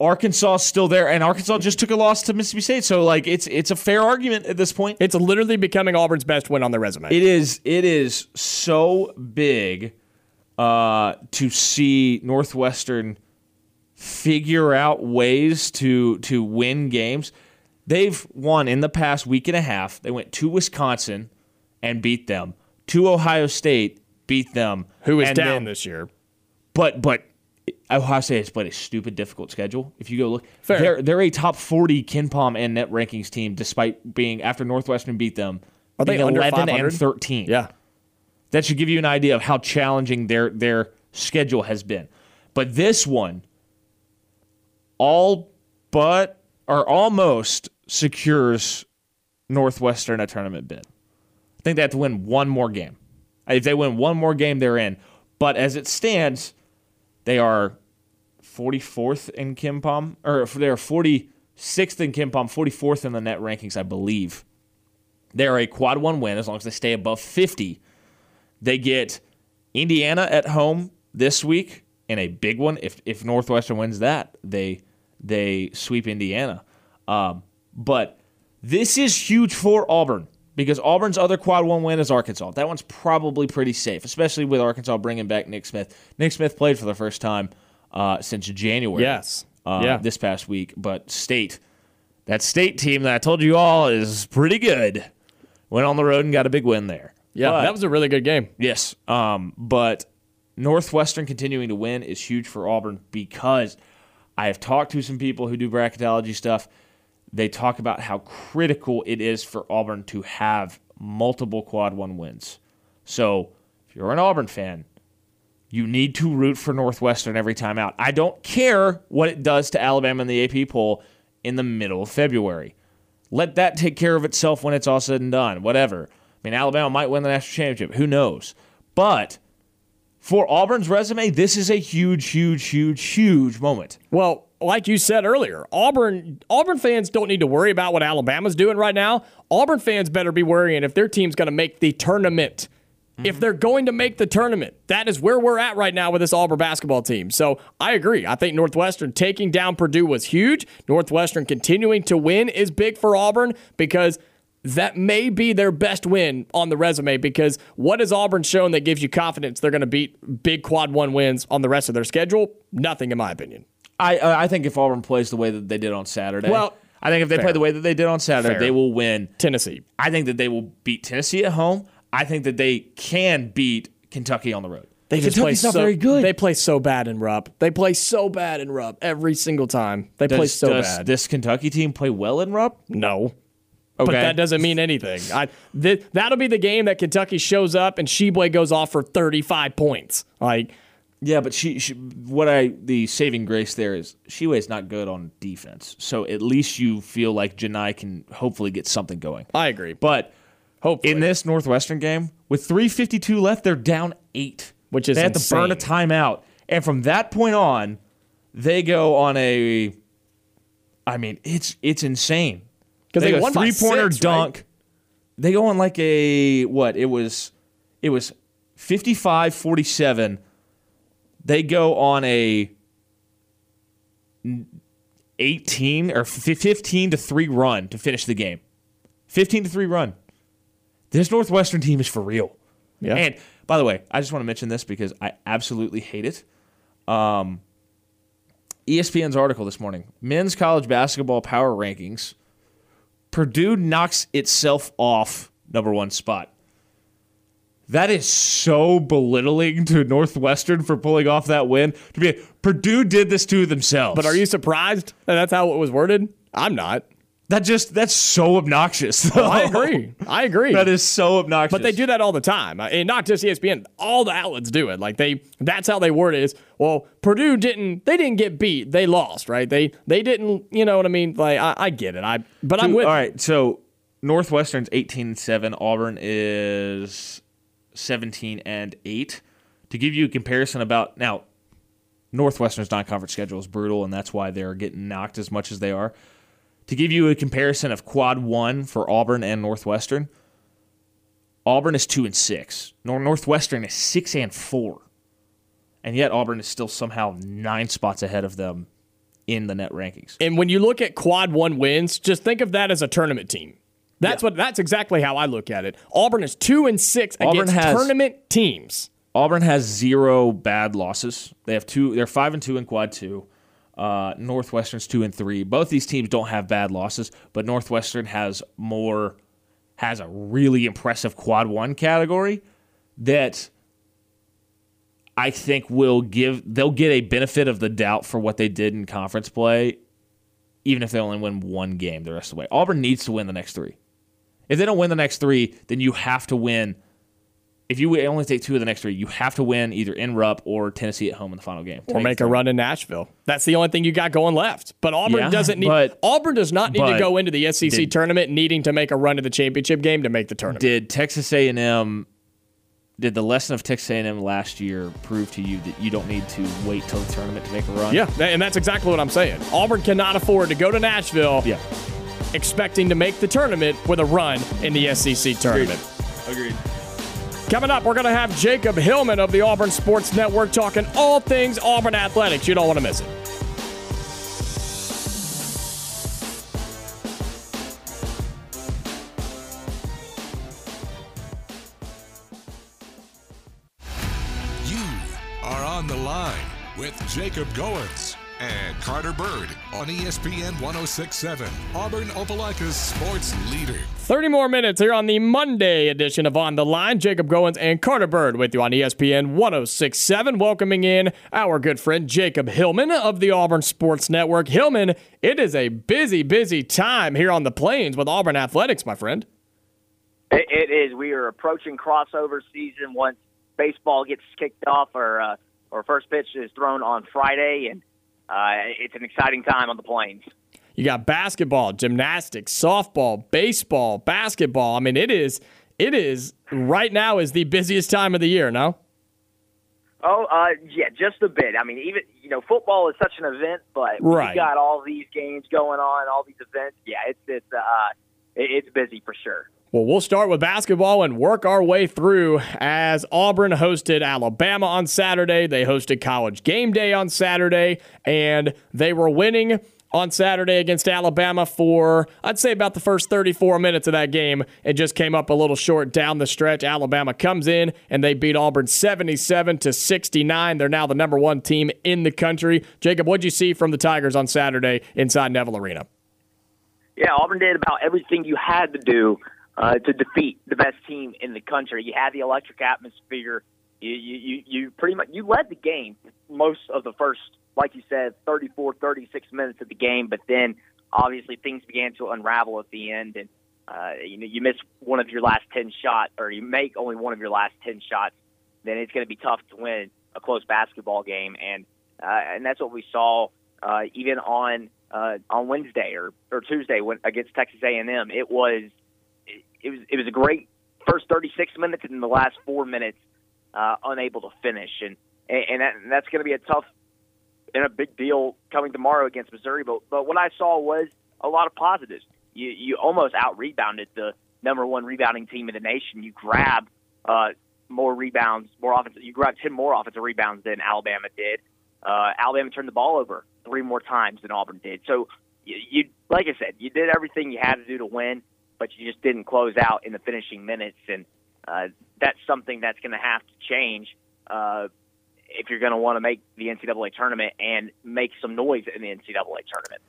Arkansas is still there, and Arkansas just took a loss to Mississippi State, so like it's it's a fair argument at this point. It's literally becoming Auburn's best win on their resume. It is it is so big uh, to see Northwestern figure out ways to to win games. They've won in the past week and a half. They went to Wisconsin and beat them. To Ohio State, beat them. Who is down then- this year? but but Ohio State has played a stupid, difficult schedule. If you go look, Fair. they're they're a top forty KenPom and net rankings team, despite being after Northwestern beat them. Are they eleven 500? and thirteen? Yeah. that should give you an idea of how challenging their their schedule has been. But this one, all but or almost secures Northwestern a tournament bid. I think they have to win one more game. If they win one more game, they're in. But as it stands, they are 44th in KenPom, or they are 46th in KenPom, 44th in the net rankings, I believe. They are a quad one win as long as they stay above 50. They get Indiana at home this week in a big one. If if Northwestern wins that, they they sweep Indiana. Um, but this is huge for Auburn because Auburn's other quad one win is Arkansas. That one's probably pretty safe, especially with Arkansas bringing back Nick Smith. Nick Smith played for the first time uh, since January. Yes. uh, Yeah. this past week. But State, that State team that I told you all is pretty good. Went on the road and got a big win there. Yeah, But- that was a really good game. Yes. Um, but Northwestern continuing to win is huge for Auburn because I have talked to some people who do bracketology stuff. They talk about how critical it is for Auburn to have multiple quad one wins. So if you're an Auburn fan, you need to root for Northwestern every time out. I don't care what it does to Alabama in the AP poll in the middle of February. Let that take care of itself when it's all said and done. Whatever. I mean, Alabama might win the national championship. Who knows? But for Auburn's resume, this is a huge, huge, huge, huge moment. Well, like you said earlier, Auburn Auburn fans don't need to worry about what Alabama's doing right now. Auburn fans better be worrying if their team's going to make the tournament. If mm-hmm. they're going to make the tournament, that is where we're at right now with this Auburn basketball team. So I agree. I think Northwestern taking down Purdue was huge. Northwestern continuing to win is big for Auburn because that may be their best win on the resume because what has Auburn shown that gives you confidence they're going to beat big quad one wins on the rest of their schedule? Nothing, in my opinion. I uh, I think if Auburn plays the way that they did on Saturday, Well, I think if they fair. play the way that they did on Saturday, Fair. they will win. Tennessee. I think that they will beat Tennessee at home. I think that they can beat Kentucky on the road. They just play Kentucky's not so, very good. They play so bad in Rupp. They play so bad in Rupp every single time. They play so does bad. this Kentucky team play well in Rupp? no. Okay. But that doesn't mean anything. I, th- that'll be the game that Kentucky shows up and Tshiebwe goes off for 35 points. Like, Yeah, but she, she what I the saving grace there is Tshiebwe's not good on defense. So at least you feel like Johni can hopefully get something going. I agree. But Hopefully. in this Northwestern game, with 352 left, they're down eight. Which is they have to burn a timeout. And from that point on, they go on a I mean, it's it's insane. 'Cause they they go won by three pointer six, right? dunk. They go on like a what? It was it was 55-47. They go on a 18 or 15 to 3 run to finish the game. 15 to 3 run. This Northwestern team is for real. Yeah. And by the way, I just want to mention this because I absolutely hate it. Um, ESPN's article this morning men's college basketball power rankings. Purdue knocks itself off number one spot. That is so belittling to Northwestern for pulling off that win. To be Purdue did this to themselves. but are you surprised that that's how it was worded? I'm not. That just that's so obnoxious. Oh, I agree. I agree. that is so obnoxious. But they do that all the time, and not just ESPN. All the outlets do it. Like they, that's how they word it. Is well, Purdue didn't. They didn't get beat. They lost, right? They, they didn't. You know what I mean? Like I, I get it. I, but I'm with. All right, so Northwestern's 18 seven. Auburn is 17 and 8. To give you a comparison about now Northwestern's non-conference schedule is brutal and that's why they're getting knocked as much as they are. To give you a comparison of quad 1 for Auburn and Northwestern, Auburn is 2 and 6. Nor- Northwestern is 6 and 4. And yet Auburn is still somehow 9 spots ahead of them in the net rankings. And when you look at quad one wins, just think of that as a tournament team. That's what. That's exactly how I look at it. Auburn is two and six Auburn against has- tournament teams. Auburn has zero bad losses. They have two. They're five and two in quad two. Uh, Northwestern's two and three. Both these teams don't have bad losses, but Northwestern has more. Has a really impressive quad one category that I think will give. They'll get a benefit of the doubt for what they did in conference play, even if they only win one game the rest of the way. Auburn needs to win the next three. If they don't win the next three, then you have to win if you only take two of the next three, you have to win either in Rupp or Tennessee at home in the final game. Or make a run in Nashville. That's the only thing you got going left. But Auburn Yeah, doesn't need. but- Auburn does not need to go into the SEC did- tournament needing to make a run to the championship game to make the tournament. Did Texas A&M? Did the lesson of Texas A&M last year prove to you that you don't need to wait till the tournament to make a run? yeah, and that's exactly what I'm saying. Auburn cannot afford to go to Nashville Yeah. Expecting to make the tournament with a run in the SEC tournament. Agreed. Coming up, we're going to have Jacob Hillman of the Auburn Sports Network talking all things Auburn athletics. You don't want to miss it. You are on the line with Jacob Goins and Carter Byrd on ESPN 1067, Auburn Opelika's sports leader. 30 more minutes here on the Monday edition of On the Line. Jacob Goins and Carter Byrd with you on ESPN 1067. Welcoming in our good friend Jacob Hillman of the Auburn Sports Network. Hillman, it is a busy, busy time here on the plains with Auburn Athletics, my friend. It, it is. We are approaching crossover season once baseball gets kicked off or uh, or first pitch is thrown on Friday, and uh, it's an exciting time on the plains. You got basketball, gymnastics, softball, baseball, basketball. I mean, it is it is right now is the busiest time of the year, no? Oh, uh, yeah, just a bit. I mean, even you know, football is such an event, but Right. you got all these games going on, all these events. Yeah, it's it's uh, it's busy for sure. Well, we'll start with basketball and work our way through as Auburn hosted Alabama on Saturday. They hosted College Game Day on Saturday, and they were winning on Saturday against Alabama for, I'd say, about the first 34 minutes of that game. It just came up a little short down the stretch. Alabama comes in and they beat Auburn 77 to 69. They're now the number one team in the country. Jacob, what'd you see from the Tigers on Saturday inside Neville Arena? Yeah, Auburn did about everything you had to do uh, to defeat the best team in the country. You had the electric atmosphere. You, you, you, you pretty much you led the game most of the first, like you said, 34, 36 minutes of the game. But then obviously things began to unravel at the end, and uh, you know you miss one of your last 10 shots, or you make only one of your last 10 shots. Then it's going to be tough to win a close basketball game, and uh, and that's what we saw uh, even on uh, on Wednesday or, or Tuesday when against Texas A&M. It was it, was it was a great first 36 minutes and in the last four minutes uh, unable to finish, and and, that, and that's going to be a tough and a big deal coming tomorrow against Missouri. But but what I saw was a lot of positives. You you almost out rebounded the number one rebounding team in the nation. You grab uh, more rebounds, more offensive. You grabbed ten more offensive rebounds than Alabama did. Uh, Alabama turned the ball over three more times than Auburn did. So you, you, like I said, you did everything you had to do to win, but you just didn't close out in the finishing minutes, and uh, that's something that's going to have to change uh, if you're going to want to make the NCAA tournament and make some noise in the NCAA tournament.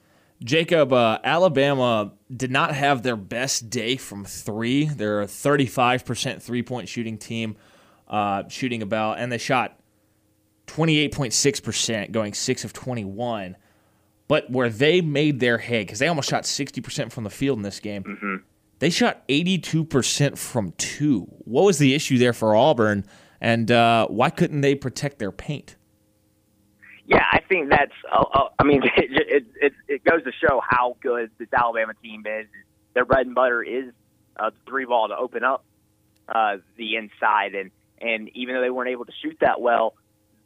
Jacob, uh, Alabama did not have their best day from three. They're a 35% three point shooting team, uh, shooting about, and they shot 28.6%, going 6 of 21. But where they made their hay, because they almost shot 60% from the field in this game, they shot 82% from two. What was the issue there for Auburn, and uh, why couldn't they protect their paint? Yeah, I think that's. Uh, uh, I mean, [LAUGHS] it, it it goes to show how good this Alabama team is. Their bread and butter is uh, the three ball to open up uh, the inside, and and even though they weren't able to shoot that well,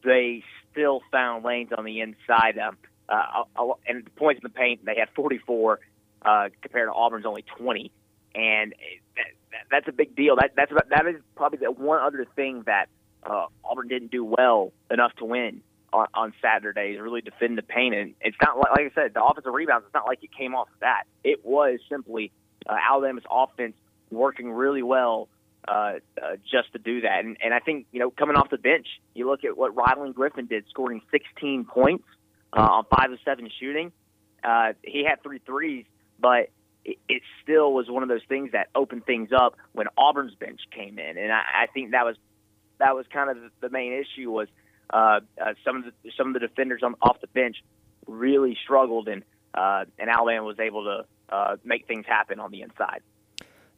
they still found lanes on the inside. Um, uh, and the points in the paint, they had 44 uh, compared to Auburn's only 20, and that, that, that's a big deal. That that's about, that is probably the one other thing that uh, Auburn didn't do well enough to win on, on Saturday is really defend the paint. And it's not like, like I said, the offensive rebounds. It's not like it came off of that. It was simply uh, Alabama's offense working really well uh, uh, just to do that. And, and I think you know coming off the bench, you look at what Rylan Griffin did, scoring 16 points uh, on five of seven shooting. Uh, he had three threes, but it, still was one of those things that opened things up when Auburn's bench came in, and I, I think that was that was kind of the main issue was uh, uh, some of the some of the defenders on, off the bench really struggled, and uh, and Alabama was able to uh, make things happen on the inside.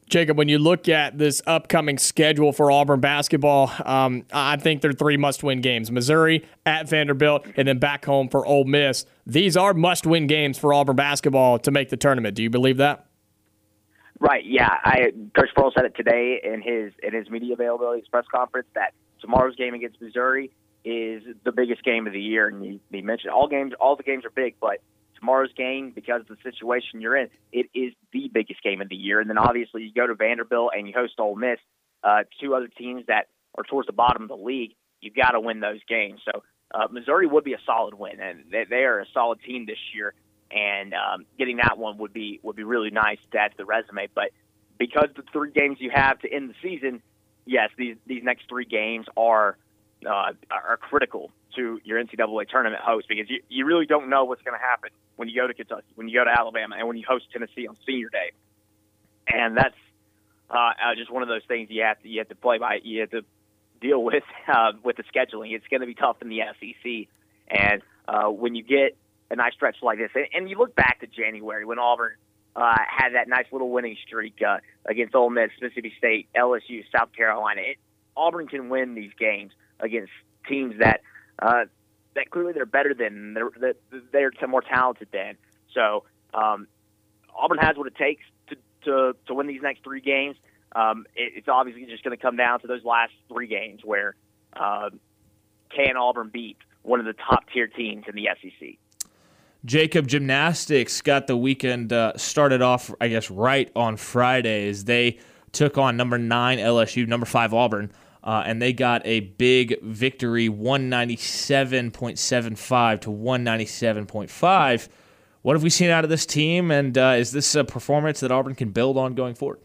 Jacob, when you look at this upcoming schedule for Auburn basketball, um, I think they're three must-win games: Missouri at Vanderbilt, and then back home for Ole Miss. These are must-win games for Auburn basketball to make the tournament. Do you believe that? Right. Yeah. I Coach Pearl said it today in his in his media availability press conference that tomorrow's game against Missouri is the biggest game of the year, and he, he mentioned all games, all the games are big, but tomorrow's game because of the situation you're in, it is the biggest game of the year. And then obviously you go to Vanderbilt and you host Ole Miss, uh, two other teams that are towards the bottom of the league. You've got to win those games. So uh, Missouri would be a solid win, and they, they are a solid team this year. And um, getting that one would be would be really nice to add to the resume. But because the three games you have to end the season, yes, these these next three games are uh, are critical to your NCAA tournament host because you, you really don't know what's going to happen when you go to Kentucky, when you go to Alabama, and when you host Tennessee on Senior Day, and that's uh, just one of those things you have to you have to play by. You have to deal with [LAUGHS] uh, with the scheduling. It's going to be tough in the SEC, and uh, when you get a nice stretch like this, and, and you look back to January when Auburn uh, had that nice little winning streak uh, against Ole Miss, Mississippi State, LSU, South Carolina. It, Auburn can win these games against teams that uh, that clearly they're better than they're they're, more talented than. So um, Auburn has what it takes to to, to win these next three games. Um, it, it's obviously just going to come down to those last three games where uh, can Auburn beat one of the top tier teams in the SEC? Jacob Gymnastics got the weekend uh, started off, I guess, right on Friday as they took on number nine LSU, number five Auburn, uh, and they got a big victory, 197.75 to 197.5. What have we seen out of this team, and uh, is this a performance that Auburn can build on going forward?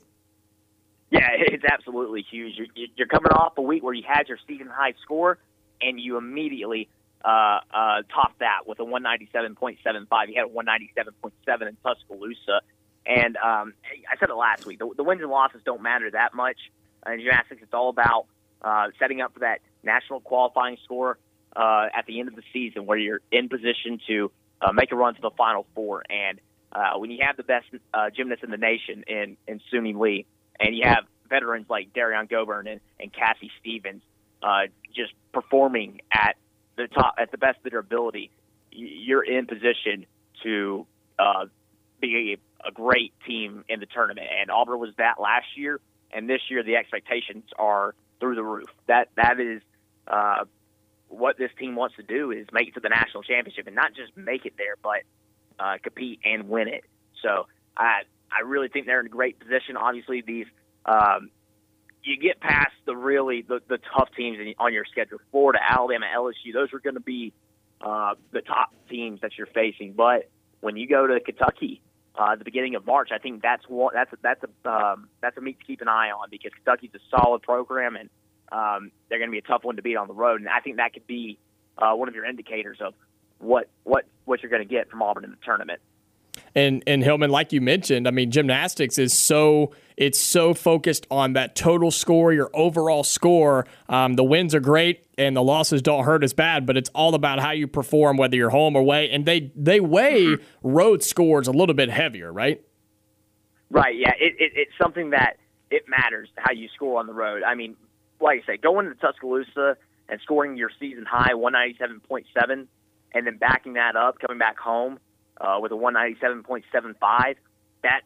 Yeah, [LAUGHS] it's absolutely huge. You're, you're coming off a week where you had your season high score, and you immediately uh, uh, topped that with a 197.75. You had a 197.7 in Tuscaloosa. And um, I said it last week. The, the wins and losses don't matter that much in gymnastics. It's all about uh, setting up for that national qualifying score uh, at the end of the season, where you're in position to uh, make a run to the Final Four. And uh, when you have the best uh, gymnast in the nation in in Suni Lee, and you have veterans like Derrian Gobourne and, and Cassie Stevens uh, just performing at the top at the best of their ability, you're in position to uh, be a, a great team in the tournament. And Auburn was that last year, and this year the expectations are through the roof. That that is uh, what this team wants to do is make it to the national championship, and not just make it there, but uh, compete and win it. So I I really think they're in a great position. Obviously, these um, you get past the really the, the tough teams on your schedule, Florida, Alabama, LSU. Those are going to be uh, the top teams that you're facing. But when you go to Kentucky uh, the beginning of March, I think that's one that's a, that's a um, that's a meet to keep an eye on because Kentucky's a solid program and um, they're going to be a tough one to beat on the road. And I think that could be uh, one of your indicators of what what what you're going to get from Auburn in the tournament. And and Hillman, like you mentioned, I mean, gymnastics is so it's so focused on that total score, your overall score. Um, the wins are great and the losses don't hurt as bad, but it's all about how you perform, whether you're home or away. And they they weigh mm-hmm. road scores a little bit heavier, right? Right. Yeah. It, it, it's something that it matters how you score on the road. I mean, like I say, going to Tuscaloosa and scoring your season high 197.7, and then backing that up, coming back home uh, with a 197.75, that's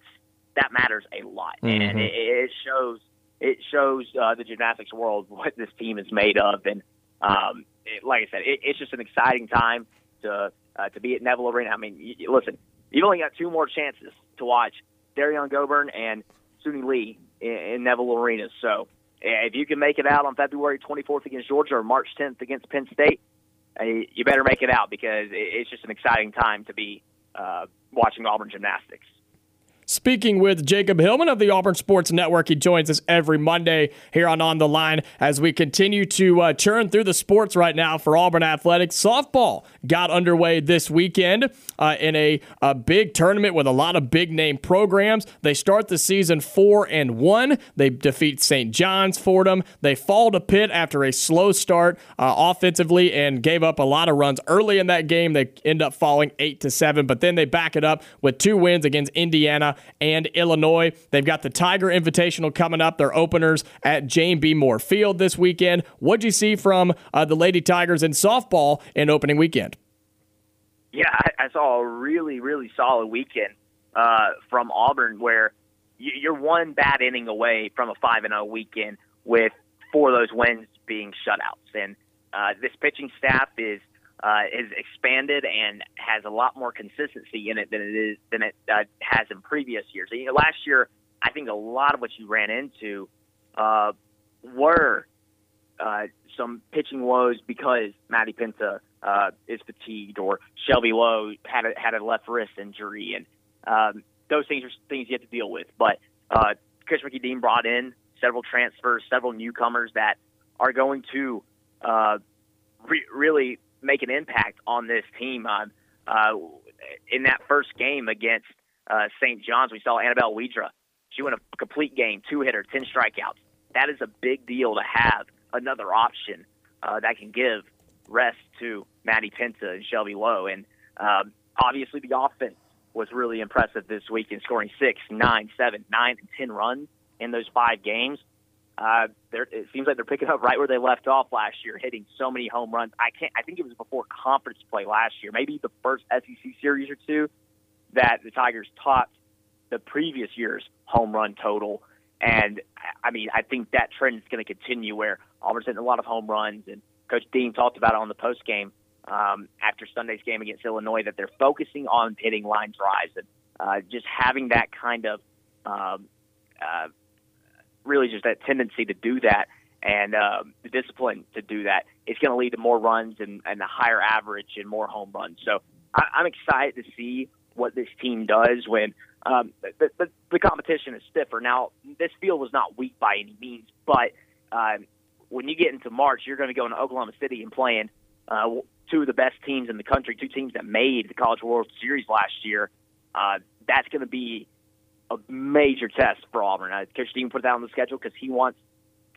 that matters a lot, mm-hmm. and it, it shows it shows uh, the gymnastics world [LAUGHS] what this team is made of. And um, it, like I said, it, it's just an exciting time to uh, to be at Neville Arena. I mean, you, listen, you've only got two more chances to watch Derrian Gobourne and Suni Lee in, in Neville Arena. So if you can make it out on February 24th against Georgia or March 10th against Penn State, uh, you better make it out because it's just an exciting time to be uh, watching Auburn gymnastics. Speaking with Jacob Hillman of the Auburn Sports Network, he joins us every Monday here on On the Line as we continue to uh, churn through the sports right now for Auburn Athletics. Softball got underway this weekend uh, in a, a big tournament with a lot of big name programs. They start the season four and one. They defeat St. John's Fordham. They fall to Pitt after a slow start uh, offensively and gave up a lot of runs early in that game. They end up falling eight to seven, but then they back it up with two wins against Indiana and Illinois. They've got the Tiger Invitational coming up. Their openers at Jane B. Moore Field this weekend. What'd you see from uh, the Lady Tigers in softball in opening weekend? Yeah, I, I saw a really, really solid weekend uh, from Auburn where you're one bad inning away from a 5 and 0 weekend with four of those wins being shutouts. And uh, this pitching staff is uh, is expanded and has a lot more consistency in it than it is than it uh, has in previous years. You know, last year, I think a lot of what you ran into uh, were uh, some pitching woes because Maddie Penta uh, is fatigued or Shelby Lowe had a, had a left wrist injury, and um, those things are things you have to deal with. But uh, Chris Mickey Dean brought in several transfers, several newcomers that are going to uh, re- really make an impact on this team. Uh, uh, in that first game against uh, St. John's, we saw Annabelle Widra. She went a complete game, two hitter, 10 strikeouts. That is a big deal to have another option uh, that can give rest to Maddie Penta and Shelby Lowe. And um, obviously, the offense was really impressive this week in scoring six, nine, seven, nine, and 10 runs in those five games. Uh, it seems like they're picking up right where they left off last year, hitting so many home runs. I can't. I think it was before conference play last year, maybe the first SEC series or two, that the Tigers topped the previous year's home run total. And I mean, I think that trend is going to continue where Auburn's hitting a lot of home runs, and Coach Dean talked about it on the post game um, after Sunday's game against Illinois that they're focusing on hitting line drives and uh, just having that kind of um, uh, really just that tendency to do that and um, the discipline to do that. It's going to lead to more runs and, and a higher average and more home runs. So I, I'm excited to see what this team does when um, the, the, the competition is stiffer. Now, this field was not weak by any means, but um, when you get into March, you're going to go into Oklahoma City and playing uh, two of the best teams in the country, two teams that made the College World Series last year. Uh, that's going to be a major test for Auburn. Uh, Coach Dean put that on the schedule because he wants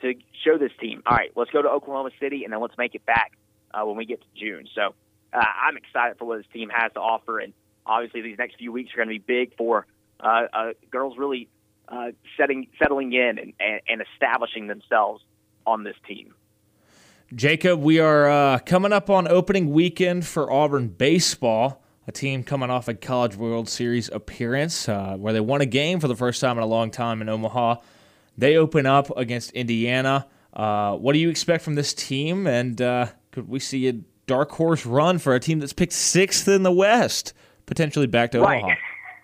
to show this team, all right, let's go to Oklahoma City and then let's make it back uh, when we get to June. So uh, I'm excited for what this team has to offer, and obviously these next few weeks are going to be big for uh, uh, girls really uh, setting settling in and, and, and establishing themselves on this team. Jacob, we are uh, coming up on opening weekend for Auburn baseball, a team coming off a College World Series appearance uh, where they won a game for the first time in a long time in Omaha. They open up against Indiana. Uh, what do you expect from this team? And uh, could we see a dark horse run for a team that's picked sixth in the West, potentially back to right. Omaha?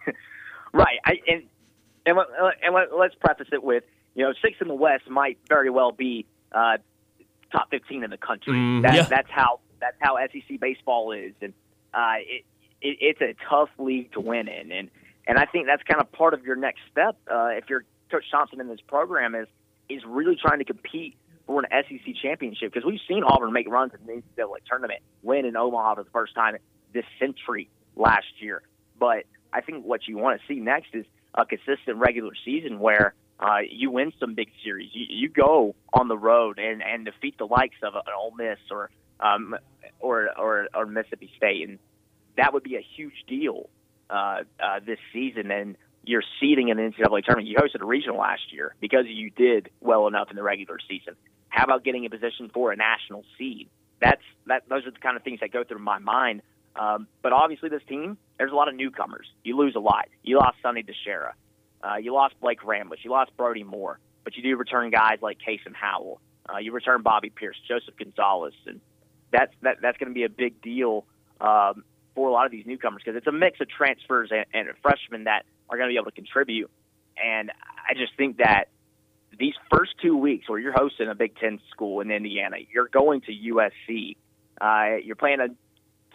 [LAUGHS] right. I, and and, and let's preface it with you know sixth in the West might very well be uh, top 15 in the country. Mm, that, yeah. That's how that's how SEC baseball is, and uh, it, it, it's a tough league to win in, and and I think that's kind of part of your next step uh, if you're Coach Thompson in this program is is really trying to compete for an SEC championship because we've seen Auburn make runs in the NCAA tournament, win in Omaha for the first time this century last year. But I think what you want to see next is a consistent regular season where uh, you win some big series. You, you go on the road and, and defeat the likes of an Ole Miss or um, or, or or Mississippi State, and that would be a huge deal uh, uh, this season. And you're seeding in the NCAA tournament. You hosted a regional last year because you did well enough in the regular season. How about getting a position for a national seed? That's that. Those are the kind of things that go through my mind. Um, but obviously, this team, there's a lot of newcomers. You lose a lot. You lost Sonny DiChiara. Uh, you lost Blake Rambusch. You lost Brody Moore. But you do return guys like Kason Howell. Uh, you return Bobby Peirce, Joseph Gonzalez, and that's that, that's going to be a big deal um, for a lot of these newcomers because it's a mix of transfers and, and freshmen that are going to be able to contribute. And I just think that these first two weeks where you're hosting a Big Ten school in Indiana, you're going to USC, uh, you're playing a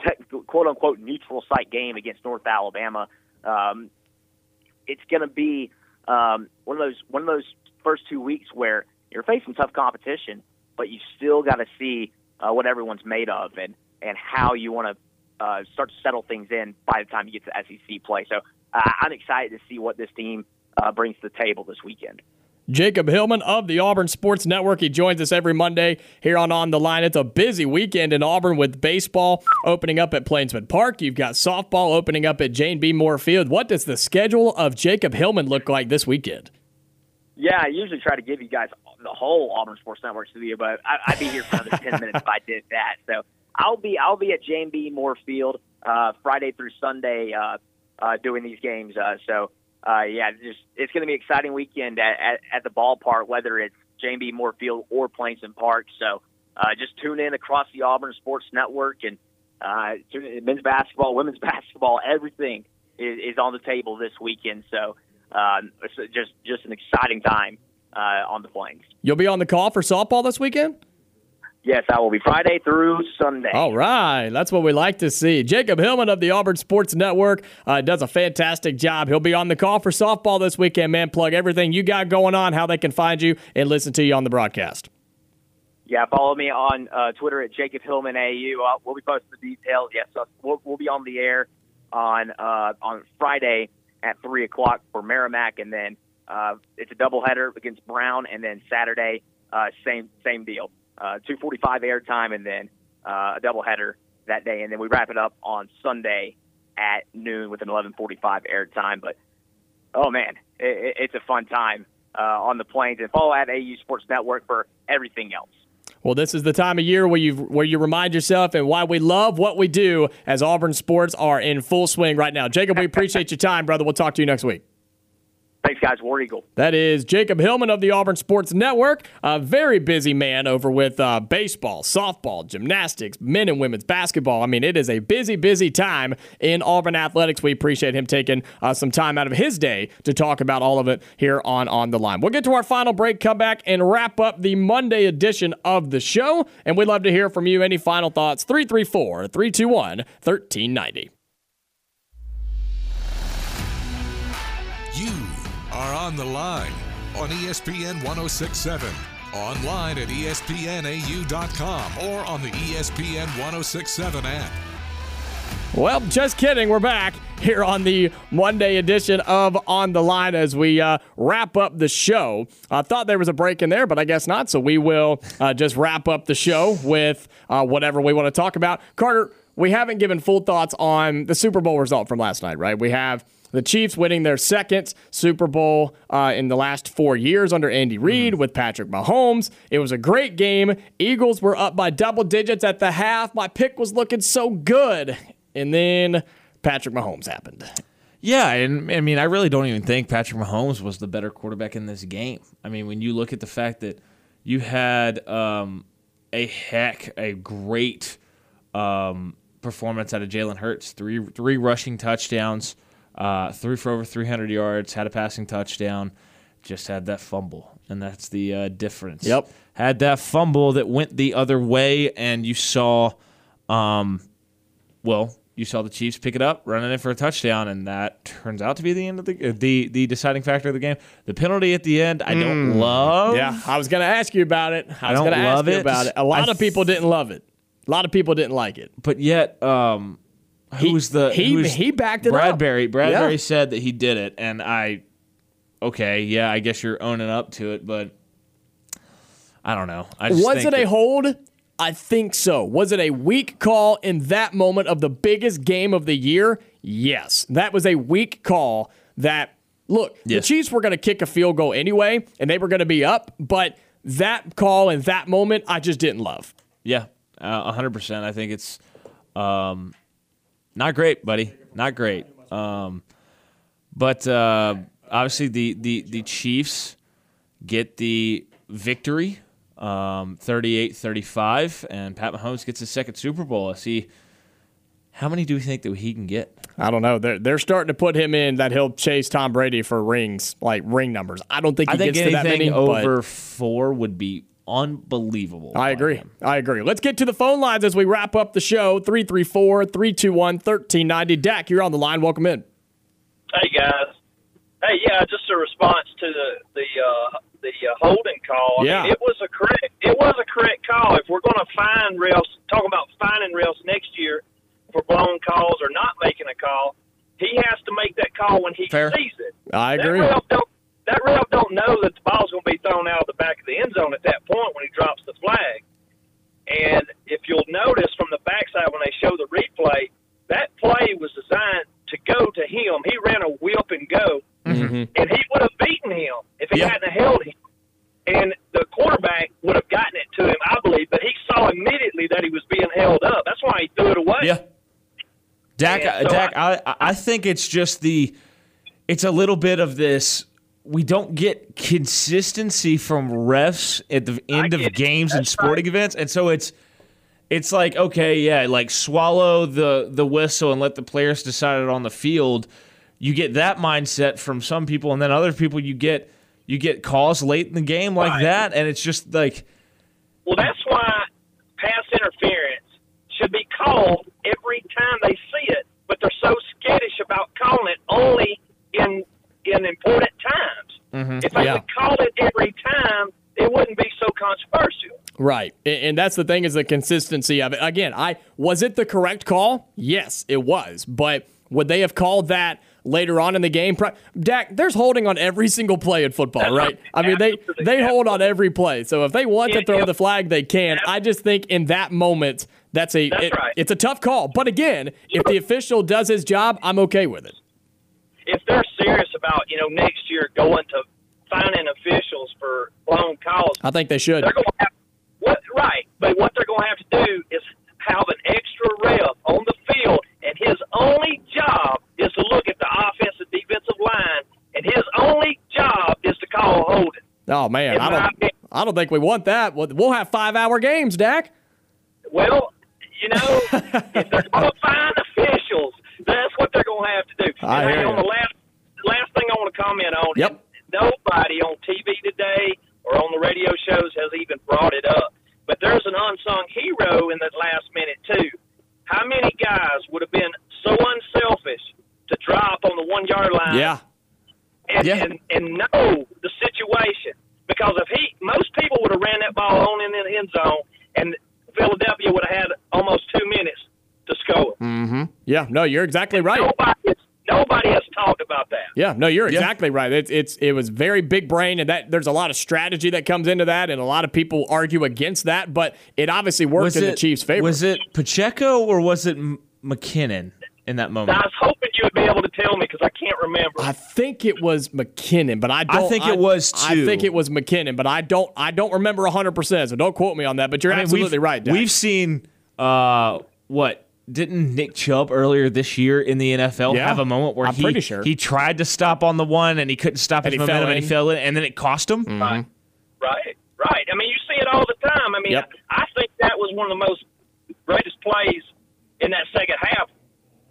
te- quote unquote neutral site game against North Alabama. Um, it's going to be um, one of those one of those first two weeks where you're facing tough competition, but you still got to see uh, what everyone's made of and and how you want to uh, start to settle things in by the time you get to SEC play. So uh, I'm excited to see what this team uh, brings to the table this weekend. Jacob Hillman of the Auburn Sports Network. He joins us every Monday here on On the Line. It's a busy weekend in Auburn with baseball opening up at Plainsman Park. You've got softball opening up at Jane B. Moore Field. What does the schedule of Jacob Hillman look like this weekend? Yeah, I usually try to give you guys the whole Auburn Sports Network studio, but I, I'd be here for another [LAUGHS] ten minutes if I did that. So I'll be I'll be at Jane B. Moore Field uh, Friday through Sunday uh, uh, doing these games. Uh, so uh, yeah, just it's going to be an exciting weekend at, at, at the ballpark, whether it's Jane B. Moore Field or Plainsman Park. So uh, just tune in across the Auburn Sports Network and uh, men's basketball, women's [LAUGHS] basketball, everything is, is on the table this weekend. So um, it's just just an exciting time uh, on the Plains. You'll be on the call for softball this weekend? Yes, I will be Friday through Sunday. All right. That's what we like to see. Jacob Hillman of the Auburn Sports Network uh, does a fantastic job. He'll be on the call for softball this weekend, man. Plug everything you got going on, how they can find you, and listen to you on the broadcast. Yeah, follow me on uh, Twitter at Jacob Hillman AU. Uh, we'll be posting the details. Yes, uh, we'll, we'll be on the air on uh, on Friday at three o'clock for Merrimack, and then uh, it's a doubleheader against Brown, and then Saturday, uh, same same deal, uh, two forty five airtime, and then uh, a doubleheader that day, and then we wrap it up on Sunday at noon with an eleven forty five airtime. But oh man, it, it's a fun time uh, on the plains, and follow at AU Sports Network for everything else. Well, this is the time of year where you where you remind yourself and why we love what we do as Auburn sports are in full swing right now. Jacob, we appreciate your time, brother. We'll talk to you next week. Thanks, guys. War Eagle. That is Jacob Hillman of the Auburn Sports Network. A very busy man over with uh, baseball, softball, gymnastics, men and women's basketball. I mean, it is a busy, busy time in Auburn athletics. We appreciate him taking uh, some time out of his day to talk about all of it here on On the Line. We'll get to our final break, come back, and wrap up the Monday edition of the show. And we'd love to hear from you. Any final thoughts? 334 321 1390. Are on the line on ESPN 1067, online at espnau.com, or on the ESPN 1067 app. Well, just kidding. We're back here on the Monday edition of On the Line as we uh, wrap up the show. I thought there was a break in there, but I guess not. So we will uh, just wrap up the show with uh, whatever we want to talk about. Carter, we haven't given full thoughts on the Super Bowl result from last night, right? We have the Chiefs winning their second Super Bowl uh, in the last four years under Andy Reid with Patrick Mahomes. It was a great game. Eagles were up by double digits at the half. My pick was looking so good. And then Patrick Mahomes happened. Yeah, and I mean, I really don't even think Patrick Mahomes was the better quarterback in this game. I mean, when you look at the fact that you had um, a heck, a great um, performance out of Jalen Hurts, three three rushing touchdowns, uh, threw for over 300 yards, had a passing touchdown, just had that fumble, and that's the uh, difference. Yep. had that fumble that went the other way, and you saw, um, well, you saw the Chiefs pick it up, running it for a touchdown, and that turns out to be the end of the uh, the the deciding factor of the game. The penalty at the end, I don't love. Yeah, I was going to ask you about it. I, was don't going to ask love you it. about it. A lot I of people didn't love it. A lot of people didn't like it. but yet, um, who He- was the he- who was- he backed it up. Bradberry. Bradberry Yeah. said that he did it, and I, okay, yeah, I guess you're owning up to it, but I don't know. I just Was it a hold? I think so. Was it a weak call in that moment of the biggest game of the year? Yes. That was a weak call that, look, the Chiefs were going to kick a field goal anyway, and they were going to be up, but that call in that moment, I just didn't love. Yeah, a hundred percent. I think it's um, not great, buddy. Not great. Um, but uh, obviously, the, the the Chiefs get the victory, um, 38-35, and Pat Mahomes gets his second Super Bowl. I see. How many do we think that he can get? I don't know. They're, they're starting to put him in that he'll chase Tom Brady for rings, like ring numbers. I don't think he I think gets to that anything many. but- over four would be unbelievable. I agree. him. I agree. Let's get to the phone lines as we wrap up the show. 334 321 1390. Dak, you're on the line. Welcome in. Hey guys. Hey, yeah, just a response to the the uh, the uh, holding call. I Yeah. mean, it was a correct it was a correct call. If we're going to fine refs, talk about fining refs next year for blown calls or not making a call, he has to make that call when he Fair. sees it. I agree. That ref don't that ref don't know that the ball's going to be thrown out of the back of the end zone at that point when he drops the flag. And if you'll notice from the backside when they show the replay, that play was designed to go to him. He ran a whip and go, mm-hmm. and he would have beaten him if he Yeah. hadn't held him. And the quarterback would have gotten it to him, I believe, but he saw immediately that he was being held up. That's why he threw it away. Yeah. Dak, so Dak, I, I think it's just the, it's a little bit of this. We don't get consistency from refs at the end of games and sporting events, and so it's, it's like okay, yeah, like swallow the the whistle and let the players decide it on the field. You get that mindset from some people, and then other people you get you get calls late in the game like Right. that, and it's just like Well, that's why pass interference should be called every time they see it, but they're so skittish about calling it only in in important times. Mm-hmm. If I Yeah. would call it every time, it wouldn't be so controversial. Right. And, that's the thing is the consistency of it. Again, I was it the correct call? Yes, it was. But would they have called that later on in the game? Dak, there's holding on every single play in football, right? [LAUGHS] I mean, they they hold on every play. So if they want to throw the flag, they can. I just think in that moment, that's a That's it- right. it's a tough call. But again, if the official does his job, I'm okay with it. If they're serious about you know next year going to fining officials for blown calls, I think they should. they're going to have what right, but what they're going to have to do is have an extra ref on the field, and his only job is to look at the offensive defensive line, and his only job is to call holding. Oh man, I don't. I don't think we want that. We'll, have five-hour games, Dak. Well, you know, [LAUGHS] if they're going I and hear you. the last last thing I want to comment on. Yep. Nobody on TV today or on the radio shows has even brought it up. But there's an unsung hero in that last minute too. How many guys would have been so unselfish to drop on the one yard line Yeah. and, Yeah. and and know the situation. Because if he, most people would have ran that ball on in the end zone, and Philadelphia would have had almost two minutes to score. Mm-hmm. Yeah. No, you're exactly right. Nobody has talked about that. Yeah, no, you're Yeah. exactly right. It's it's it was very big brain, and that there's a lot of strategy that comes into that, and a lot of people argue against that, but it obviously worked in the Chiefs' favor. Was it Pacheco or was it M- McKinnon in that moment? I was hoping you would be able to tell me because I can't remember. I think it was McKinnon, but I don't. I think it was, I think it was McKinnon, but I don't. I don't remember 100. percent So don't quote me on that. But you're I mean, absolutely we've, right. Dak. We've seen uh, what didn't Nick Chubb earlier this year in the NFL Yeah. have a moment where I'm he sure. he tried to stop on the one and he couldn't stop And his he momentum and he fell in and then it cost him. Right, right, right. I mean, you see it all the time. I mean, Yep. I think that was one of the most greatest plays in that second half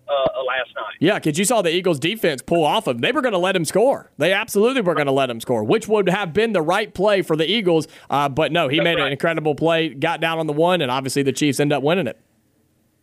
uh, last night. Yeah, because you saw the Eagles defense pull off of him. They were going to let him score. They absolutely were going to let him score, which would have been the right play for the Eagles. Uh, but no, he That's made an incredible play, got down on the one, and obviously the Chiefs end up winning it.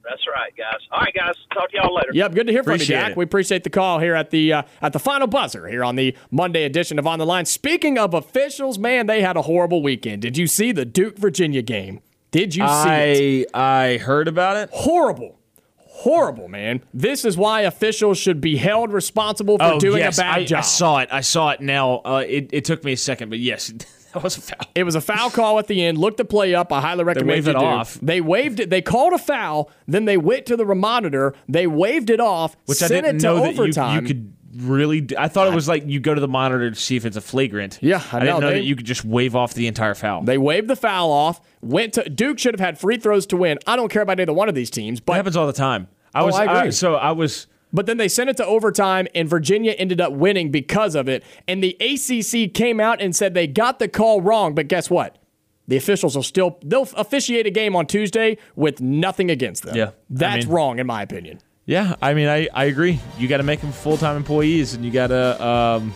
That's right, guys. All right, guys. Talk to y'all later. Yep, good to hear from you, Jack. it. We appreciate the call here at the uh, at the final buzzer here on the Monday edition of On the Line. Speaking of officials, man, they had a horrible weekend. Did you see the Duke Virginia game? Did you see it? I I heard about it. Horrible. Horrible, man. This is why officials should be held responsible for Oh doing yes, a bad I, job. I saw it. I saw it now. Uh, it, it took me a second, but yes, [LAUGHS] that was a foul. It was a foul call at the end. Look the play up. I highly recommend waved you it do. off. They waved it. They called a foul. Then they went to the monitor. They waved it off. Which I didn't it to know that you, overtime. you could really. Do. I thought it was like you go to the monitor to see if it's a flagrant. Yeah, I didn't know. know They- that you could just wave off the entire foul. They waved the foul off. Went to Duke should have had free throws to win. I don't care about either one of these teams, but It but happens all the time. I Oh, was I agree. so I was. But then they sent it to overtime, and Virginia ended up winning because of it. And the ACC came out and said they got the call wrong, but guess what? The officials will still they'll officiate a game on Tuesday with nothing against them. Yeah, I that's mean- wrong in my opinion. Yeah, I mean, I, I agree. You got to make them full time employees, and you got to um,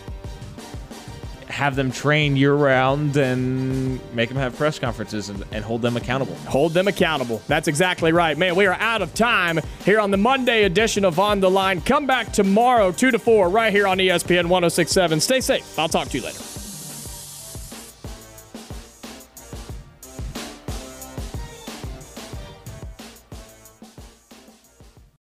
have them train year round, and make them have press conferences, and, and hold them accountable. Hold them accountable. That's exactly right. Man, we are out of time here on the Monday edition of On the Line. Come back tomorrow, 2 to 4, right here on ESPN 1067. Stay safe. I'll talk to you later.